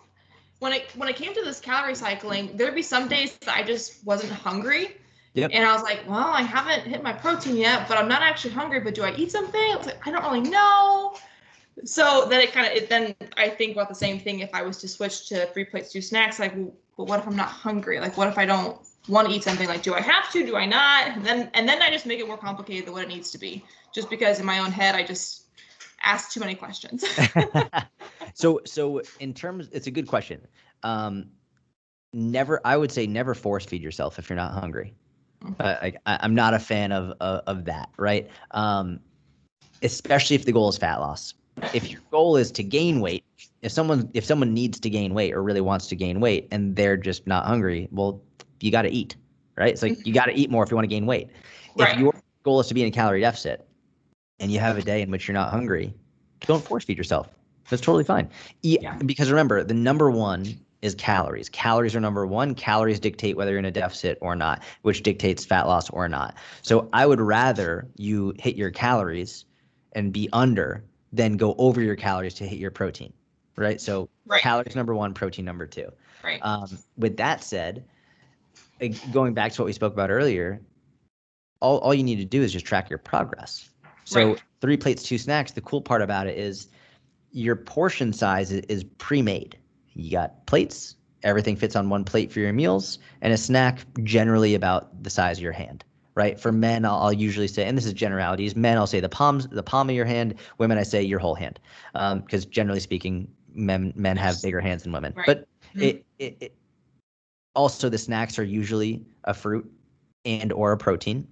when it when it came to this calorie cycling, there'd be some days that I just wasn't hungry Yep. And I was like, well, I haven't hit my protein yet, but I'm not actually hungry. But do I eat something? I was like, I don't really know. So then it kind of, it then I think about the same thing. If I was to switch to three plates, two snacks, like, well, what if I'm not hungry? Like, what if I don't want to eat something? Like, do I have to? Do I not? And then, and then I just make it more complicated than what it needs to be, just because in my own head I just ask too many questions. so, so in terms, it's a good question. Um, never, I would say, never force feed yourself if you're not hungry. Uh, like I, am not a fan of, of, of that, right? Um, especially if the goal is fat loss. if your goal is to gain weight, if someone if someone needs to gain weight or really wants to gain weight and they're just not hungry, well, you got to eat, right? It's like you got to eat more if you want to gain weight. Right. If your goal is to be in a calorie deficit and you have a day in which you're not hungry, don't force feed yourself. That's totally fine. Eat, yeah. Because remember, the number one is calories. Calories are number one. Calories dictate whether you're in a deficit or not, which dictates fat loss or not. So I would rather you hit your calories and be under than go over your calories to hit your protein, right? So right. calories number one, protein number two. Right. Um, with that said, going back to what we spoke about earlier, all, all you need to do is just track your progress. So right. three plates, two snacks. The cool part about it is your portion size is, pre-made. You got plates, everything fits on one plate for your meals, and a snack generally about the size of your hand right? For men, I'll, I'll, usually say, and this is generalities. Men, I'll say the palms, the palm of your hand. Women, I say your whole hand, because um, generally speaking, men men have bigger hands than women. Right. But mm-hmm. it, it, it also the snacks are usually a fruit and or a protein.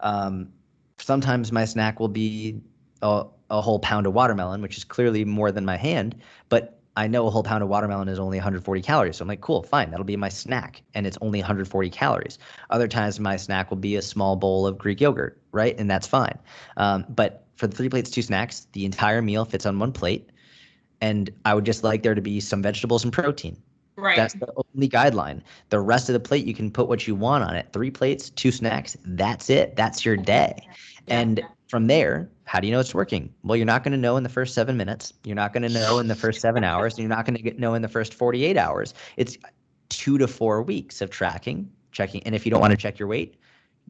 Um, sometimes my snack will be a, a whole pound of watermelon, which is clearly more than my hand, but I know a whole pound of watermelon is only 140 calories. So I'm like, cool, fine. That'll be my snack. And it's only 140 calories. Other times my snack will be a small bowl of Greek yogurt, right? And that's fine. Um, but for the three plates, two snacks, the entire meal fits on one plate. And I would just like there to be some vegetables and protein. Right. That's the only guideline. The rest of the plate, you can put what you want on it. Three plates, two snacks. That's it. That's your day. And from there, how do you know it's working? Well, you're not going to know in the first seven minutes. You're not going to know in the first seven hours. And you're not going to know in the first 48 hours. It's two to four weeks of tracking, checking. And if you don't want to check your weight,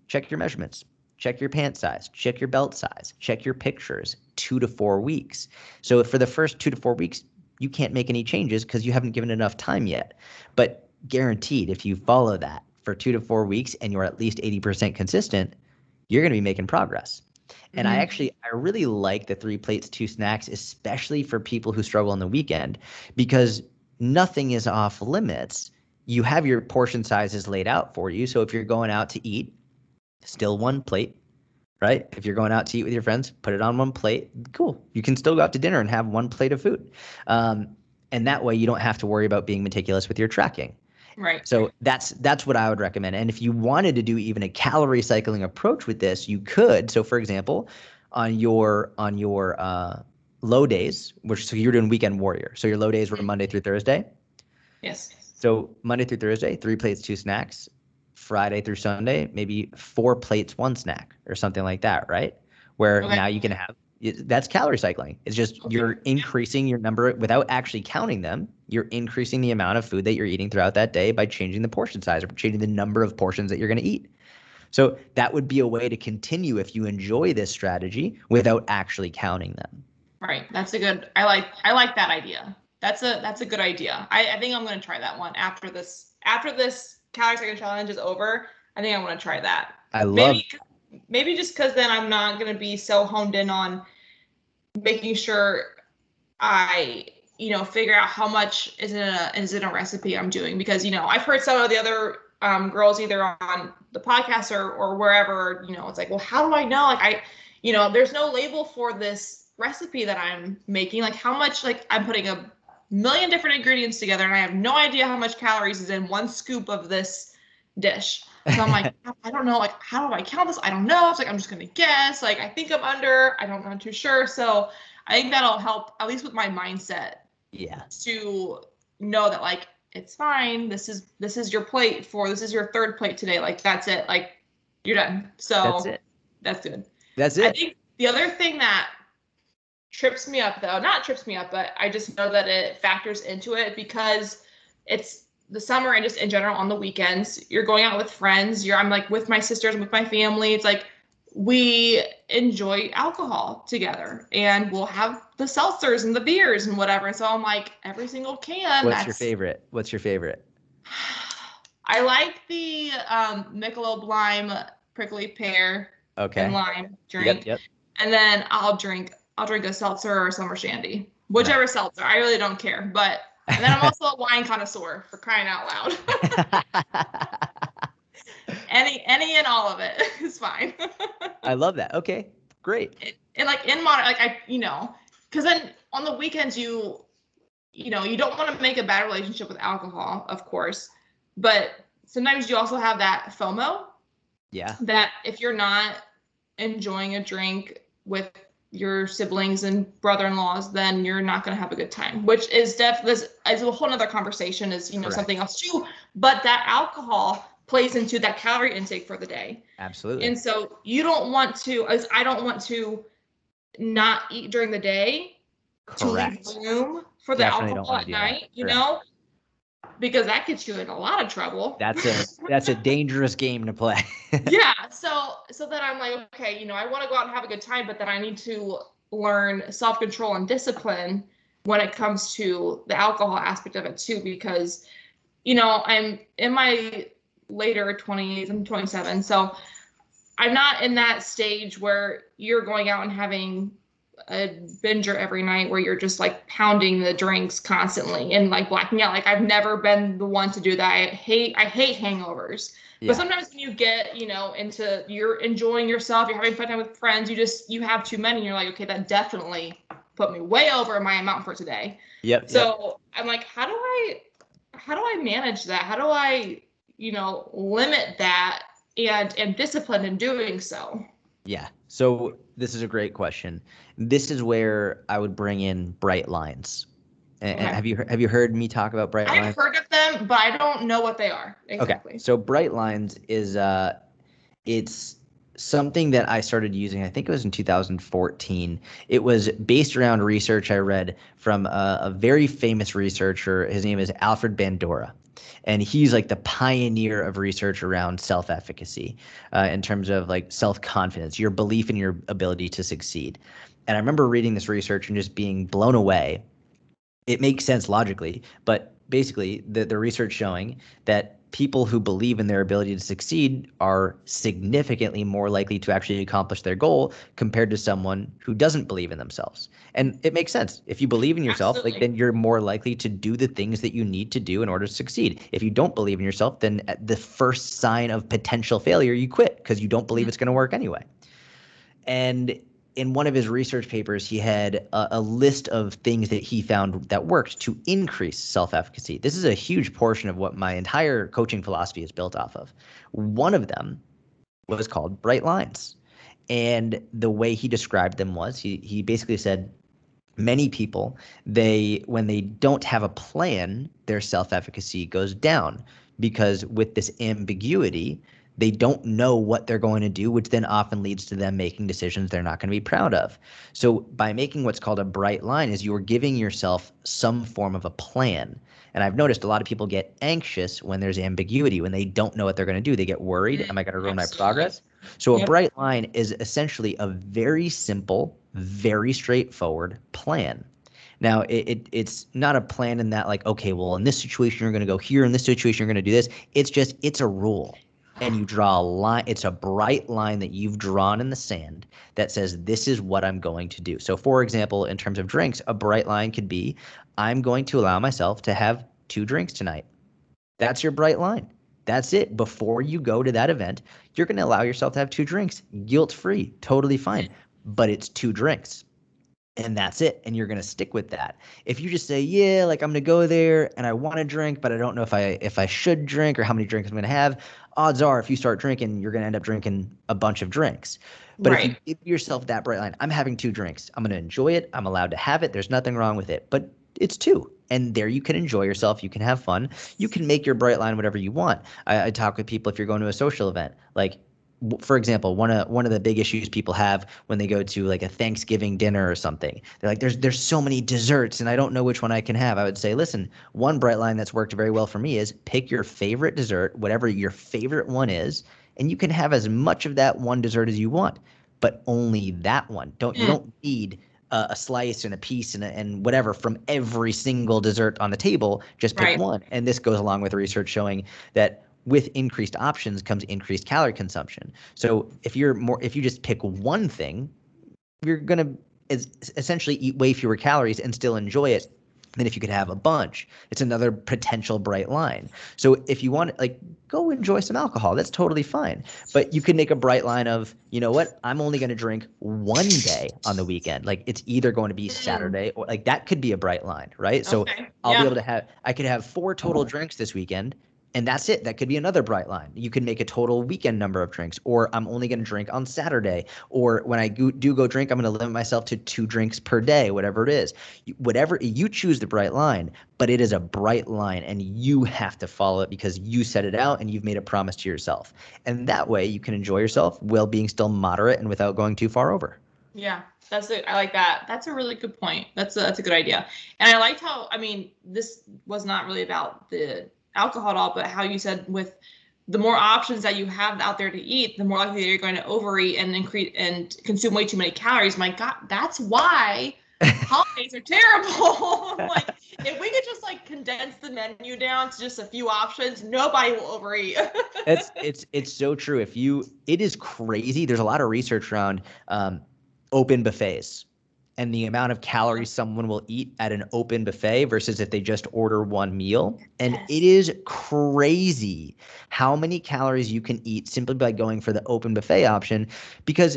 check your measurements, check your pant size, check your belt size, check your pictures, two to four weeks. So for the first two to four weeks, you can't make any changes because you haven't given enough time yet. But guaranteed, if you follow that for two to four weeks and you're at least 80% consistent, you're going to be making progress. And mm-hmm. I actually I really like the three plates, two snacks, especially for people who struggle on the weekend, because nothing is off limits. You have your portion sizes laid out for you. So if you're going out to eat, still one plate, right? If you're going out to eat with your friends, put it on one plate. Cool. You can still go out to dinner and have one plate of food. Um, and that way you don't have to worry about being meticulous with your tracking. Right. So that's that's what I would recommend. And if you wanted to do even a calorie cycling approach with this, you could. So for example, on your on your uh, low days, which so you're doing weekend warrior. So your low days were mm-hmm. Monday through Thursday. Yes. So Monday through Thursday, three plates, two snacks. Friday through Sunday, maybe four plates, one snack, or something like that, right? Where okay. now you can have that's calorie cycling. It's just okay. you're increasing your number without actually counting them. You're increasing the amount of food that you're eating throughout that day by changing the portion size or changing the number of portions that you're going to eat. So that would be a way to continue if you enjoy this strategy without actually counting them. Right. That's a good. I like. I like that idea. That's a. That's a good idea. I, I think I'm going to try that one after this. After this calorie second challenge is over, I think I want to try that. I love. Maybe, maybe just because then I'm not going to be so honed in on making sure I, you know, figure out how much is in a is in a recipe I'm doing because you know I've heard some of the other um, girls either on the podcast or or wherever you know it's like well how do I know like I you know there's no label for this recipe that I'm making like how much like I'm putting a million different ingredients together and I have no idea how much calories is in one scoop of this dish so I'm like, I don't know, like, how do I count this? I don't know. It's like, I'm just going to guess. Like, I think I'm under. I don't know, I'm too sure. So I think that'll help, at least with my mindset. Yeah. To know that, like, it's fine. This is this is your plate for this is your third plate today. Like that's it. Like you're done. So that's it. That's good. That's it. I think the other thing that trips me up though, not trips me up, but I just know that it factors into it because it's the summer and just in general on the weekends. You're going out with friends. You're i'm like with my sisters and with my family. It's like we enjoy alcohol together and we'll have the seltzers and the beers and whatever. So i'm like every single can what's your favorite? What's your favorite? I like the um michelob lime prickly pear okay. and lime drink. yep, yep. and then i'll drink i'll drink a seltzer or a summer shandy whichever nice. seltzer i really don't care but and then I'm also a wine connoisseur for crying out loud. any any and all of it is fine. I love that. Okay, great. It, and like in modern, like I, you know, because then on the weekends you you know you don't want to make a bad relationship with alcohol of course but sometimes you also have that fomo yeah that if you're not enjoying a drink with your siblings and brother-in-laws then you're not going to have a good time which is def this is a whole other conversation is you know Correct. something else too but that alcohol plays into that calorie intake for the day absolutely and so you don't want to as i don't want to not eat during the day Correct. to leave room for the Definitely alcohol at night, you Correct. know? Because that gets you in a lot of trouble. That's a that's a dangerous game to play. yeah. So so then I'm like, okay, you know, I want to go out and have a good time, but then I need to learn self-control and discipline when it comes to the alcohol aspect of it too, because you know, I'm in my later 20s, I'm 27. So I'm not in that stage where you're going out and having a binger every night where you're just like pounding the drinks constantly and like blacking out. Like I've never been the one to do that. I hate I hate hangovers. Yeah. But sometimes when you get, you know, into you're enjoying yourself, you're having fun time with friends, you just you have too many, and you're like, okay, that definitely put me way over my amount for today. Yep. So yep. I'm like, how do I how do I manage that? How do I, you know, limit that and am disciplined in doing so? Yeah. So this is a great question. This is where I would bring in bright lines. Okay. Have you have you heard me talk about bright I've lines? I've heard of them, but I don't know what they are exactly. Okay. So bright lines is uh it's something that I started using, I think it was in 2014. It was based around research I read from a, a very famous researcher. His name is Albert Bandura and he's like the pioneer of research around self-efficacy uh, in terms of like self-confidence your belief in your ability to succeed and i remember reading this research and just being blown away it makes sense logically but basically the, the research showing that people who believe in their ability to succeed are significantly more likely to actually accomplish their goal compared to someone who doesn't believe in themselves. And it makes sense. If you believe in yourself, Absolutely. like then you're more likely to do the things that you need to do in order to succeed. If you don't believe in yourself, then at the first sign of potential failure, you quit because you don't believe mm-hmm. it's going to work anyway. And in one of his research papers, he had a, a, list of things that he found that worked to increase self efficacy. This is a huge portion of what my entire coaching philosophy is built off of. One of them was called bright lines. And the way he described them was he, he basically said, many people they when they don't have a plan their self-efficacy goes down because with this ambiguity they don't know what they're going to do, which then often leads to them making decisions they're not going to be proud of. So by making what's called a bright line is you're giving yourself some form of a plan. And I've noticed a lot of people get anxious when there's ambiguity, when they don't know what they're going to do. They get worried. Am I going to ruin my progress? So yep. a bright line is essentially a very simple, very straightforward plan. Now, it, it, it's not a plan in that like, okay, well, in this situation you're going to go here, in this situation you're going to do this. It's just it's a rule and you draw a line it's a bright line that you've drawn in the sand that says this is what i'm going to do. So for example in terms of drinks a bright line could be i'm going to allow myself to have two drinks tonight. That's your bright line. That's it. Before you go to that event you're going to allow yourself to have two drinks guilt free totally fine but it's two drinks and that's it and you're going to stick with that. If you just say yeah like i'm going to go there and i want to drink but i don't know if i if i should drink or how many drinks i'm going to have odds are if you start drinking you're going to end up drinking a bunch of drinks. But right. if you give yourself that bright line i'm having two drinks. I'm going to enjoy it. I'm allowed to have it. There's nothing wrong with it. But it's two. And there you can enjoy yourself. You can have fun. You can make your bright line whatever you want. I, I talk with people if you're going to a social event. Like for example, one of one of the big issues people have when they go to like a Thanksgiving dinner or something, they're like, "There's there's so many desserts, and I don't know which one I can have." I would say, listen, one bright line that's worked very well for me is pick your favorite dessert, whatever your favorite one is, and you can have as much of that one dessert as you want, but only that one. Don't you hmm. don't need a, a slice and a piece and, a, and whatever from every single dessert on the table. Just pick right. one. And this goes along with research showing that with increased options comes increased calorie consumption. So if you're more if you just pick one thing, you're going to essentially eat way fewer calories and still enjoy it than if you could have a bunch, it's another potential bright line. So if you want like go enjoy some alcohol, that's totally fine. But you can make a bright line of, you know what, I'm only going to drink one day on the weekend. Like it's either going to be mm. Saturday or like that could be a bright line, right? So okay. I'll yeah. be able to have I could have four total drinks this weekend and that's it. That could be another bright line. You can make a total weekend number of drinks, or I'm only going to drink on Saturday, or when I go, do go drink, I'm going to limit myself to two drinks per day, whatever it is. Whatever you choose the bright line, but it is a bright line, and you have to follow it because you set it out and you've made a promise to yourself. And that way, you can enjoy yourself while being still moderate and without going too far over. Yeah, that's it. I like that. That's a really good point. That's a, that's a good idea. And I liked how I mean this was not really about the alcohol at all, but how you said with the more options that you have out there to eat, the more likely you're going to overeat and increase and consume way too many calories. My God, that's why holidays are terrible. like if we could just like condense the menu down to just a few options, nobody will overeat. it's it's it's so true. If you, it is crazy. There's a lot of research around um, open buffets and the amount of calories someone will eat at an open buffet versus if they just order one meal. And it is crazy how many calories you can eat simply by going for the open buffet option because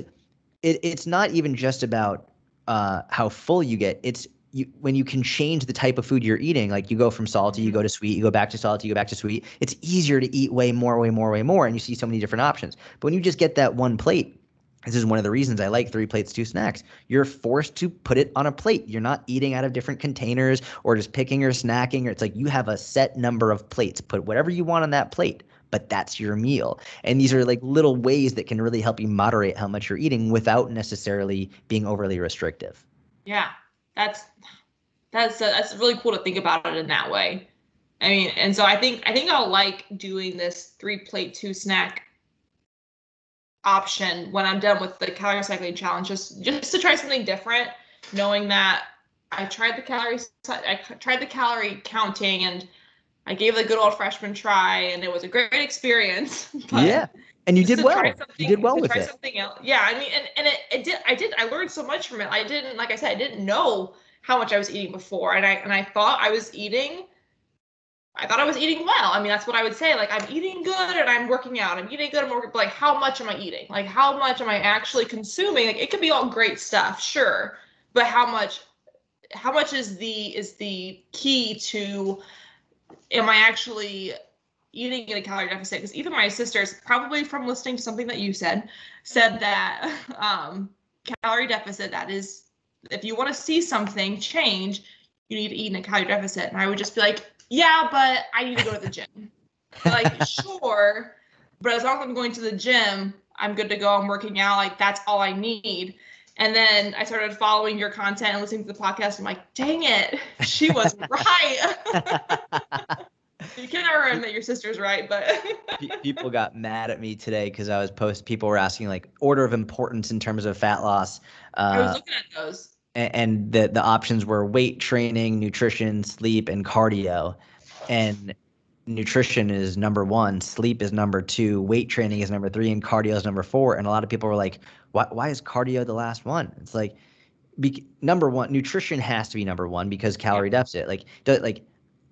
it, it's not even just about uh, how full you get. It's you, when you can change the type of food you're eating, like you go from salty, you go to sweet, you go back to salty, you go back to sweet, it's easier to eat way more, way more, way more. And you see so many different options. But when you just get that one plate, this is one of the reasons I like three plates, two snacks. You're forced to put it on a plate. You're not eating out of different containers or just picking or snacking. Or it's like you have a set number of plates. Put whatever you want on that plate, but that's your meal. And these are like little ways that can really help you moderate how much you're eating without necessarily being overly restrictive. Yeah, that's that's uh, that's really cool to think about it in that way. I mean, and so I think I think I'll like doing this three plate, two snack option when I'm done with the calorie cycling challenge, just just to try something different, knowing that I tried the calorie I tried the calorie counting, and I gave the good old freshman try, and it was a great experience. yeah, and you did well. You did well with it. Something else. Yeah, I mean, and and it, it did. I did. I learned so much from it. I didn't, like I said, I didn't know how much I was eating before, and I and I thought I was eating I thought I was eating well. I mean, that's what I would say. Like, I'm eating good and I'm working out. I'm eating good. I'm working, but like, how much am I eating? Like, how much am I actually consuming? Like, it could be all great stuff, sure, but how much? How much is the is the key to? Am I actually eating in a calorie deficit? Because even my sisters, probably from listening to something that you said, said that um, calorie deficit. That is, if you want to see something change, you need to eat in a calorie deficit. And I would just be like, yeah, but I need to go to the gym. like, sure, but as long as I'm going to the gym, I'm good to go. I'm working out. Like, that's all I need. And then I started following your content and listening to the podcast. I'm like, dang it, she was right. you can't never admit your sister's right, but people got mad at me today because I was post. People were asking like order of importance in terms of fat loss. Uh, I was looking at those and the the options were weight training, nutrition, sleep, and cardio. And nutrition is number one, sleep is number two, weight training is number three, and cardio is number four. And a lot of people were like, "Why why is cardio the last one?" It's like, be, number one, nutrition has to be number one because calorie deficit. Like, do, like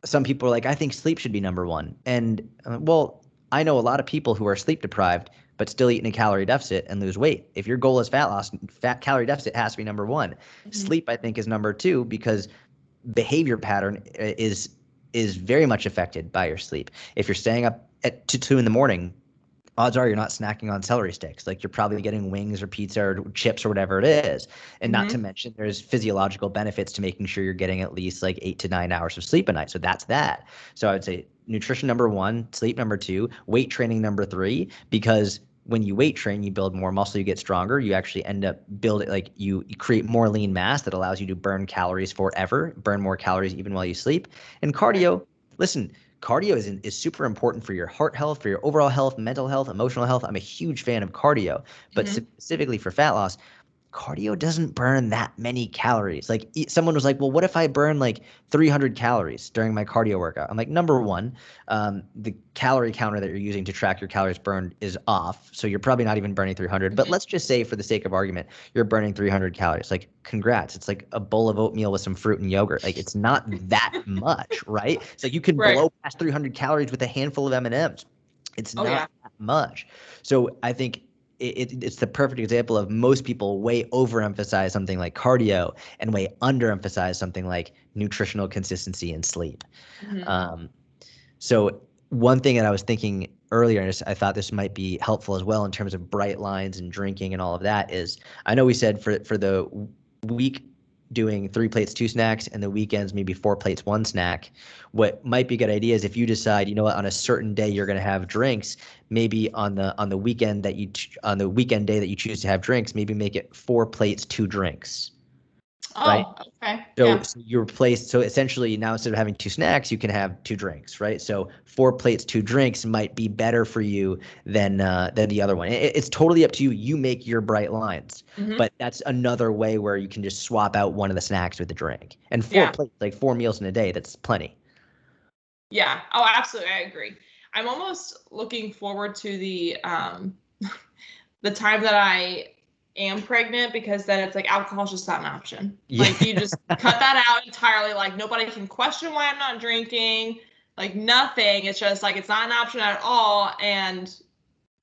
some people are like, "I think sleep should be number one," and uh, well, I know a lot of people who are sleep deprived but still eat in a calorie deficit and lose weight. If your goal is fat loss, fat calorie deficit has to be number one. Mm-hmm. Sleep, I think, is number two because behavior pattern uh, is is very much affected by your sleep. If you're staying up at two, two in the morning, odds are you're not snacking on celery sticks. Like you're probably getting wings or pizza or chips or whatever it is. And mm-hmm. not to mention there's physiological benefits to making sure you're getting at least like eight to nine hours of sleep a night. So that's that. So I would say nutrition number one, sleep number two, weight training number three, because when you weight train, you build more muscle, you get stronger. You actually end up building like you, you create more lean mass that allows you to burn calories forever, burn more calories even while you sleep. And cardio, listen, cardio is is super important for your heart health, for your overall health, mental health, emotional health. I'm a huge fan of cardio, but mm-hmm. specifically for fat loss, cardio doesn't burn that many calories. Like someone was like, well, what if I burn like 300 calories during my cardio workout? I'm like, number one, um, the calorie counter that you're using to track your calories burned is off. So you're probably not even burning 300. But mm-hmm. let's just say, for the sake of argument, you're burning 300 calories. Like, congrats. It's like a bowl of oatmeal with some fruit and yogurt. Like, it's not that much, right? So you can right. blow past 300 calories with a handful of M&Ms. It's oh, not yeah. that much. So I think it, it's the perfect example of most people way overemphasize something like cardio and way underemphasize something like nutritional consistency and sleep. Mm-hmm. Um, so one thing that I was thinking earlier, and I thought this might be helpful as well in terms of bright lines and drinking and all of that, is I know we said for for the week doing three plates, two snacks, and the weekends maybe four plates, one snack. What might be a good idea is if you decide, you know what, on a certain day you're going to have drinks, maybe on the on the weekend that you on the weekend day that you choose to have drinks, maybe make it four plates, two drinks. Oh, right? okay. So, yeah. so you replace so essentially now instead of having two snacks, you can have two drinks, right? So four plates, two drinks might be better for you than uh, than the other one. It, it's totally up to you. You make your bright lines, mm-hmm. but that's another way where you can just swap out one of the snacks with the drink. And four yeah. plates, like four meals in a day, that's plenty. Yeah. Oh, absolutely. I agree. I'm almost looking forward to the um, the time that I am pregnant because then it's like alcohol's just not an option. Yeah. Like you just cut that out entirely. Like nobody can question why I'm not drinking. Like nothing. It's just like it's not an option at all. And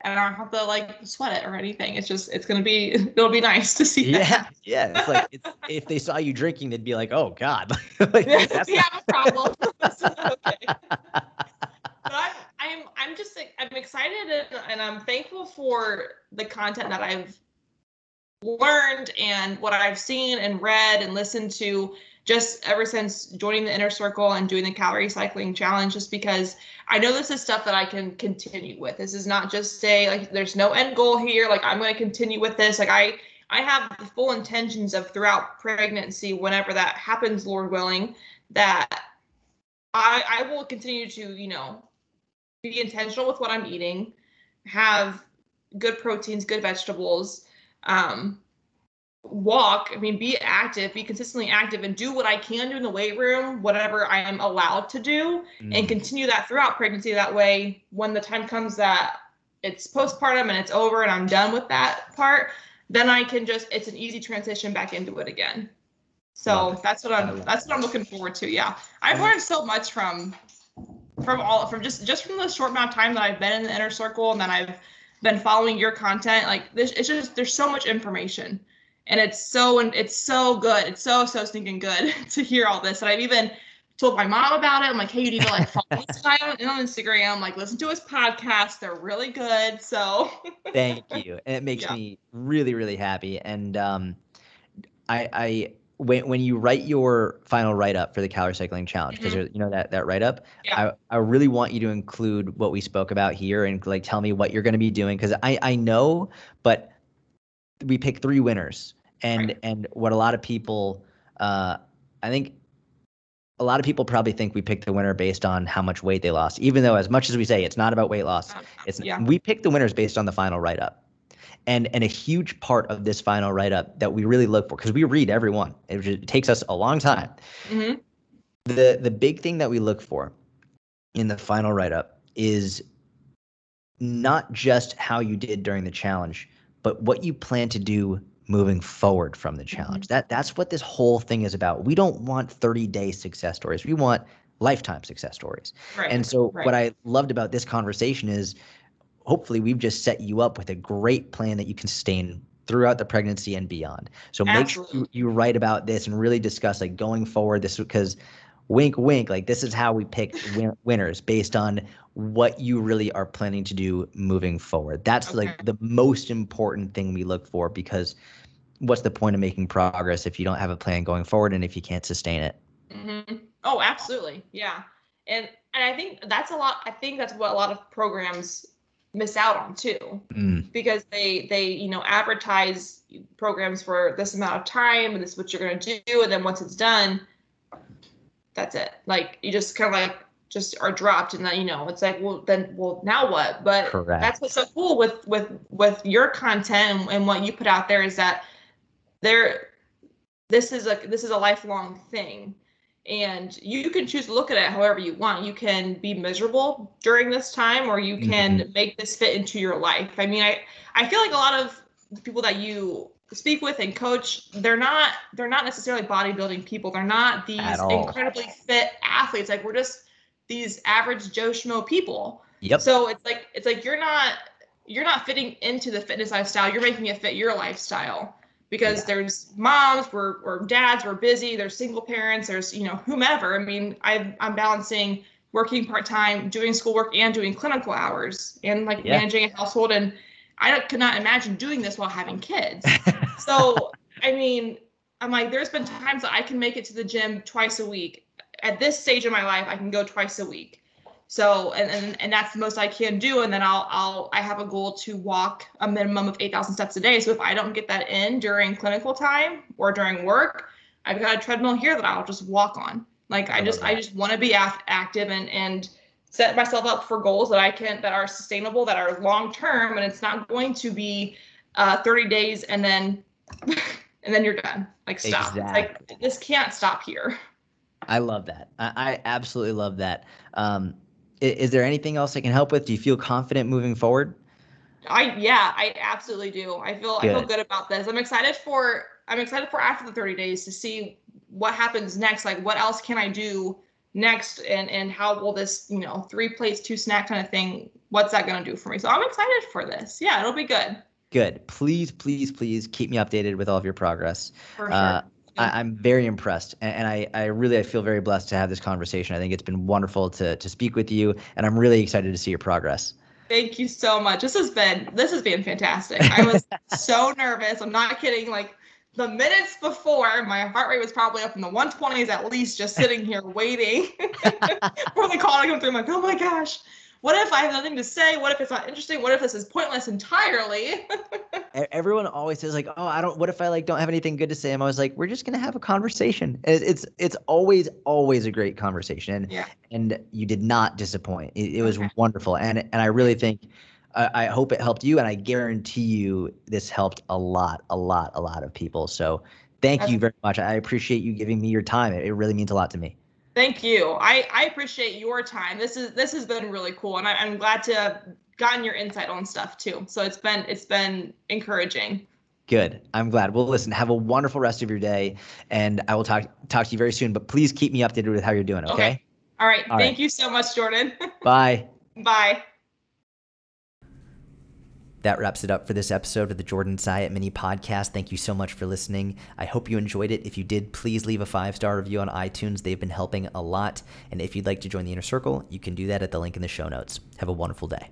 and I don't have to like sweat it or anything. It's just it's gonna be it'll be nice to see. Yeah, that. yeah. It's like it's, if they saw you drinking, they'd be like, "Oh God, like, we not- have a problem." okay. But I'm I'm I'm just I'm excited and, and I'm thankful for the content that I've learned and what I've seen and read and listened to just ever since joining the inner circle and doing the calorie cycling challenge just because I know this is stuff that I can continue with. This is not just say like there's no end goal here like I'm going to continue with this like I I have the full intentions of throughout pregnancy whenever that happens lord willing that I I will continue to, you know, be intentional with what I'm eating, have good proteins, good vegetables, um, walk i mean be active be consistently active and do what i can do in the weight room whatever i am allowed to do mm. and continue that throughout pregnancy. That way when the time comes that it's postpartum and it's over and i'm done with that part then i can just it's an easy transition back into it again. So that's what i'm that's what i'm looking forward to yeah. I've learned so much from from all from just just from the short amount of time that i've been in the inner circle and then i've been following your content like this it's just there's so much information. And it's so and it's so good. It's so so stinking good to hear all this. And i've even told my mom about it. I'm like hey you need to like follow this guy on, on instagram. Like listen to his podcast. They're really good. So thank you. And it makes yeah. me really really happy. And um i i when when you write your final write up for the calorie cycling challenge because mm-hmm. you know that that write up yeah. I, I really want you to include what we spoke about here and like tell me what you're going to be doing because I I know but we pick three winners and right. and what a lot of people uh I think a lot of people probably think we pick the winner based on how much weight they lost even though as much as we say it's not about weight loss uh, it's yeah. we pick the winners based on the final write up and and a huge part of this final write up that we really look for because we read every one it, it, takes us a long time mm-hmm. the the big thing that we look for in the final write up is not just how you did during the challenge but what you plan to do moving forward from the challenge mm-hmm. that that's what this whole thing is about we don't want 30 day success stories we want lifetime success stories right. and so right. what i loved about this conversation is hopefully we've just set you up with a great plan that you can sustain throughout the pregnancy and beyond. So make Absolutely. sure you, you write about this and really discuss like going forward this because wink wink like this is how we pick win- winners based on what you really are planning to do moving forward. That's okay. like the most important thing we look for because what's the point of making progress if you don't have a plan going forward and if you can't sustain it? Mm-hmm. Oh, absolutely. Yeah. And and I think that's a lot I think that's what a lot of programs miss out on too mm. because they they you know advertise programs for this amount of time and this is what you're going to do and then once it's done that's it like you just kind of like just are dropped and then you know it's like well then well now what but Correct. that's what's so cool with with with your content and, and what you put out there is that there this is a this is a lifelong thing and you can choose to look at it however you want. You can be miserable during this time or you can mm-hmm. make this fit into your life. I mean i i feel like a lot of people that you speak with and coach they're not they're not necessarily bodybuilding people. They're not these incredibly fit athletes. Like we're just these average joe schmo people. Yep. So it's like it's like you're not you're not fitting into the fitness lifestyle. You're making it fit your lifestyle because yeah. there's moms or, or dads we're busy there's single parents there's you know whomever i mean i i'm balancing working part-time doing schoolwork and doing clinical hours and like yeah. managing a household and i could not imagine doing this while having kids so i mean i'm like there's been times that i can make it to the gym twice a week at this stage of my life i can go twice a week so and, and and that's the most I can do. And then I'll I'll I have a goal to walk a minimum of eight thousand steps a day. So if I don't get that in during clinical time or during work, I've got a treadmill here that I'll just walk on. Like I, I just I just want to be active and and set myself up for goals that I can that are sustainable, that are long term, and it's not going to be uh, 30 days and then and then you're done. Like stop. Exactly. Like this can't stop here. I love that. I, I absolutely love that. Um, is there anything else I can help with? Do you feel confident moving forward? I yeah, I absolutely do. I feel good. I feel good about this. I'm excited for I'm excited for after the 30 days to see what happens next. Like what else can I do next and and how will this, you know, three plates, two snack kind of thing, what's that gonna do for me? So I'm excited for this. Yeah, it'll be good. Good. Please, please, please keep me updated with all of your progress. For sure. Uh, I, am very impressed, and, and, I, I really I feel very blessed to have this conversation. I think it's been wonderful to to speak with you, and I'm really excited to see your progress. Thank you so much. This has been this has been fantastic. I was so nervous. I'm not kidding. Like the minutes before, my heart rate was probably up in the 120s at least, just sitting here waiting for the call to come through. I'm like, oh my gosh what if I have nothing to say? What if it's not interesting? What if this is pointless entirely? Everyone always says like, "Oh, I don't. What if I like don't have anything good to say?" I'm always like, "We're just gonna have a conversation." It's it's always always a great conversation, and yeah. and you did not disappoint. It, it was okay. wonderful, and and I really think. I, I hope it helped you, and I guarantee you this helped a lot, a lot, a lot of people. So, thank That's- you very much. I appreciate you giving me your time. It, it really means a lot to me. Thank you. I, I appreciate your time. This is this has been really cool, and I, I'm glad to have gotten your insight on stuff too. So it's been it's been encouraging. Good. I'm glad. Well, listen. Have a wonderful rest of your day, and I will talk talk to you very soon. But please keep me updated with how you're doing. Okay. okay. All right. All Thank right. you so much, Jordan. Bye. Bye. That wraps it up for this episode of the Jordan Syatt Mini Podcast. Thank you so much for listening. I hope you enjoyed it. If you did, please leave a five star review on iTunes. They've been helping a lot. And if you'd like to join the inner circle, you can do that at the link in the show notes. Have a wonderful day.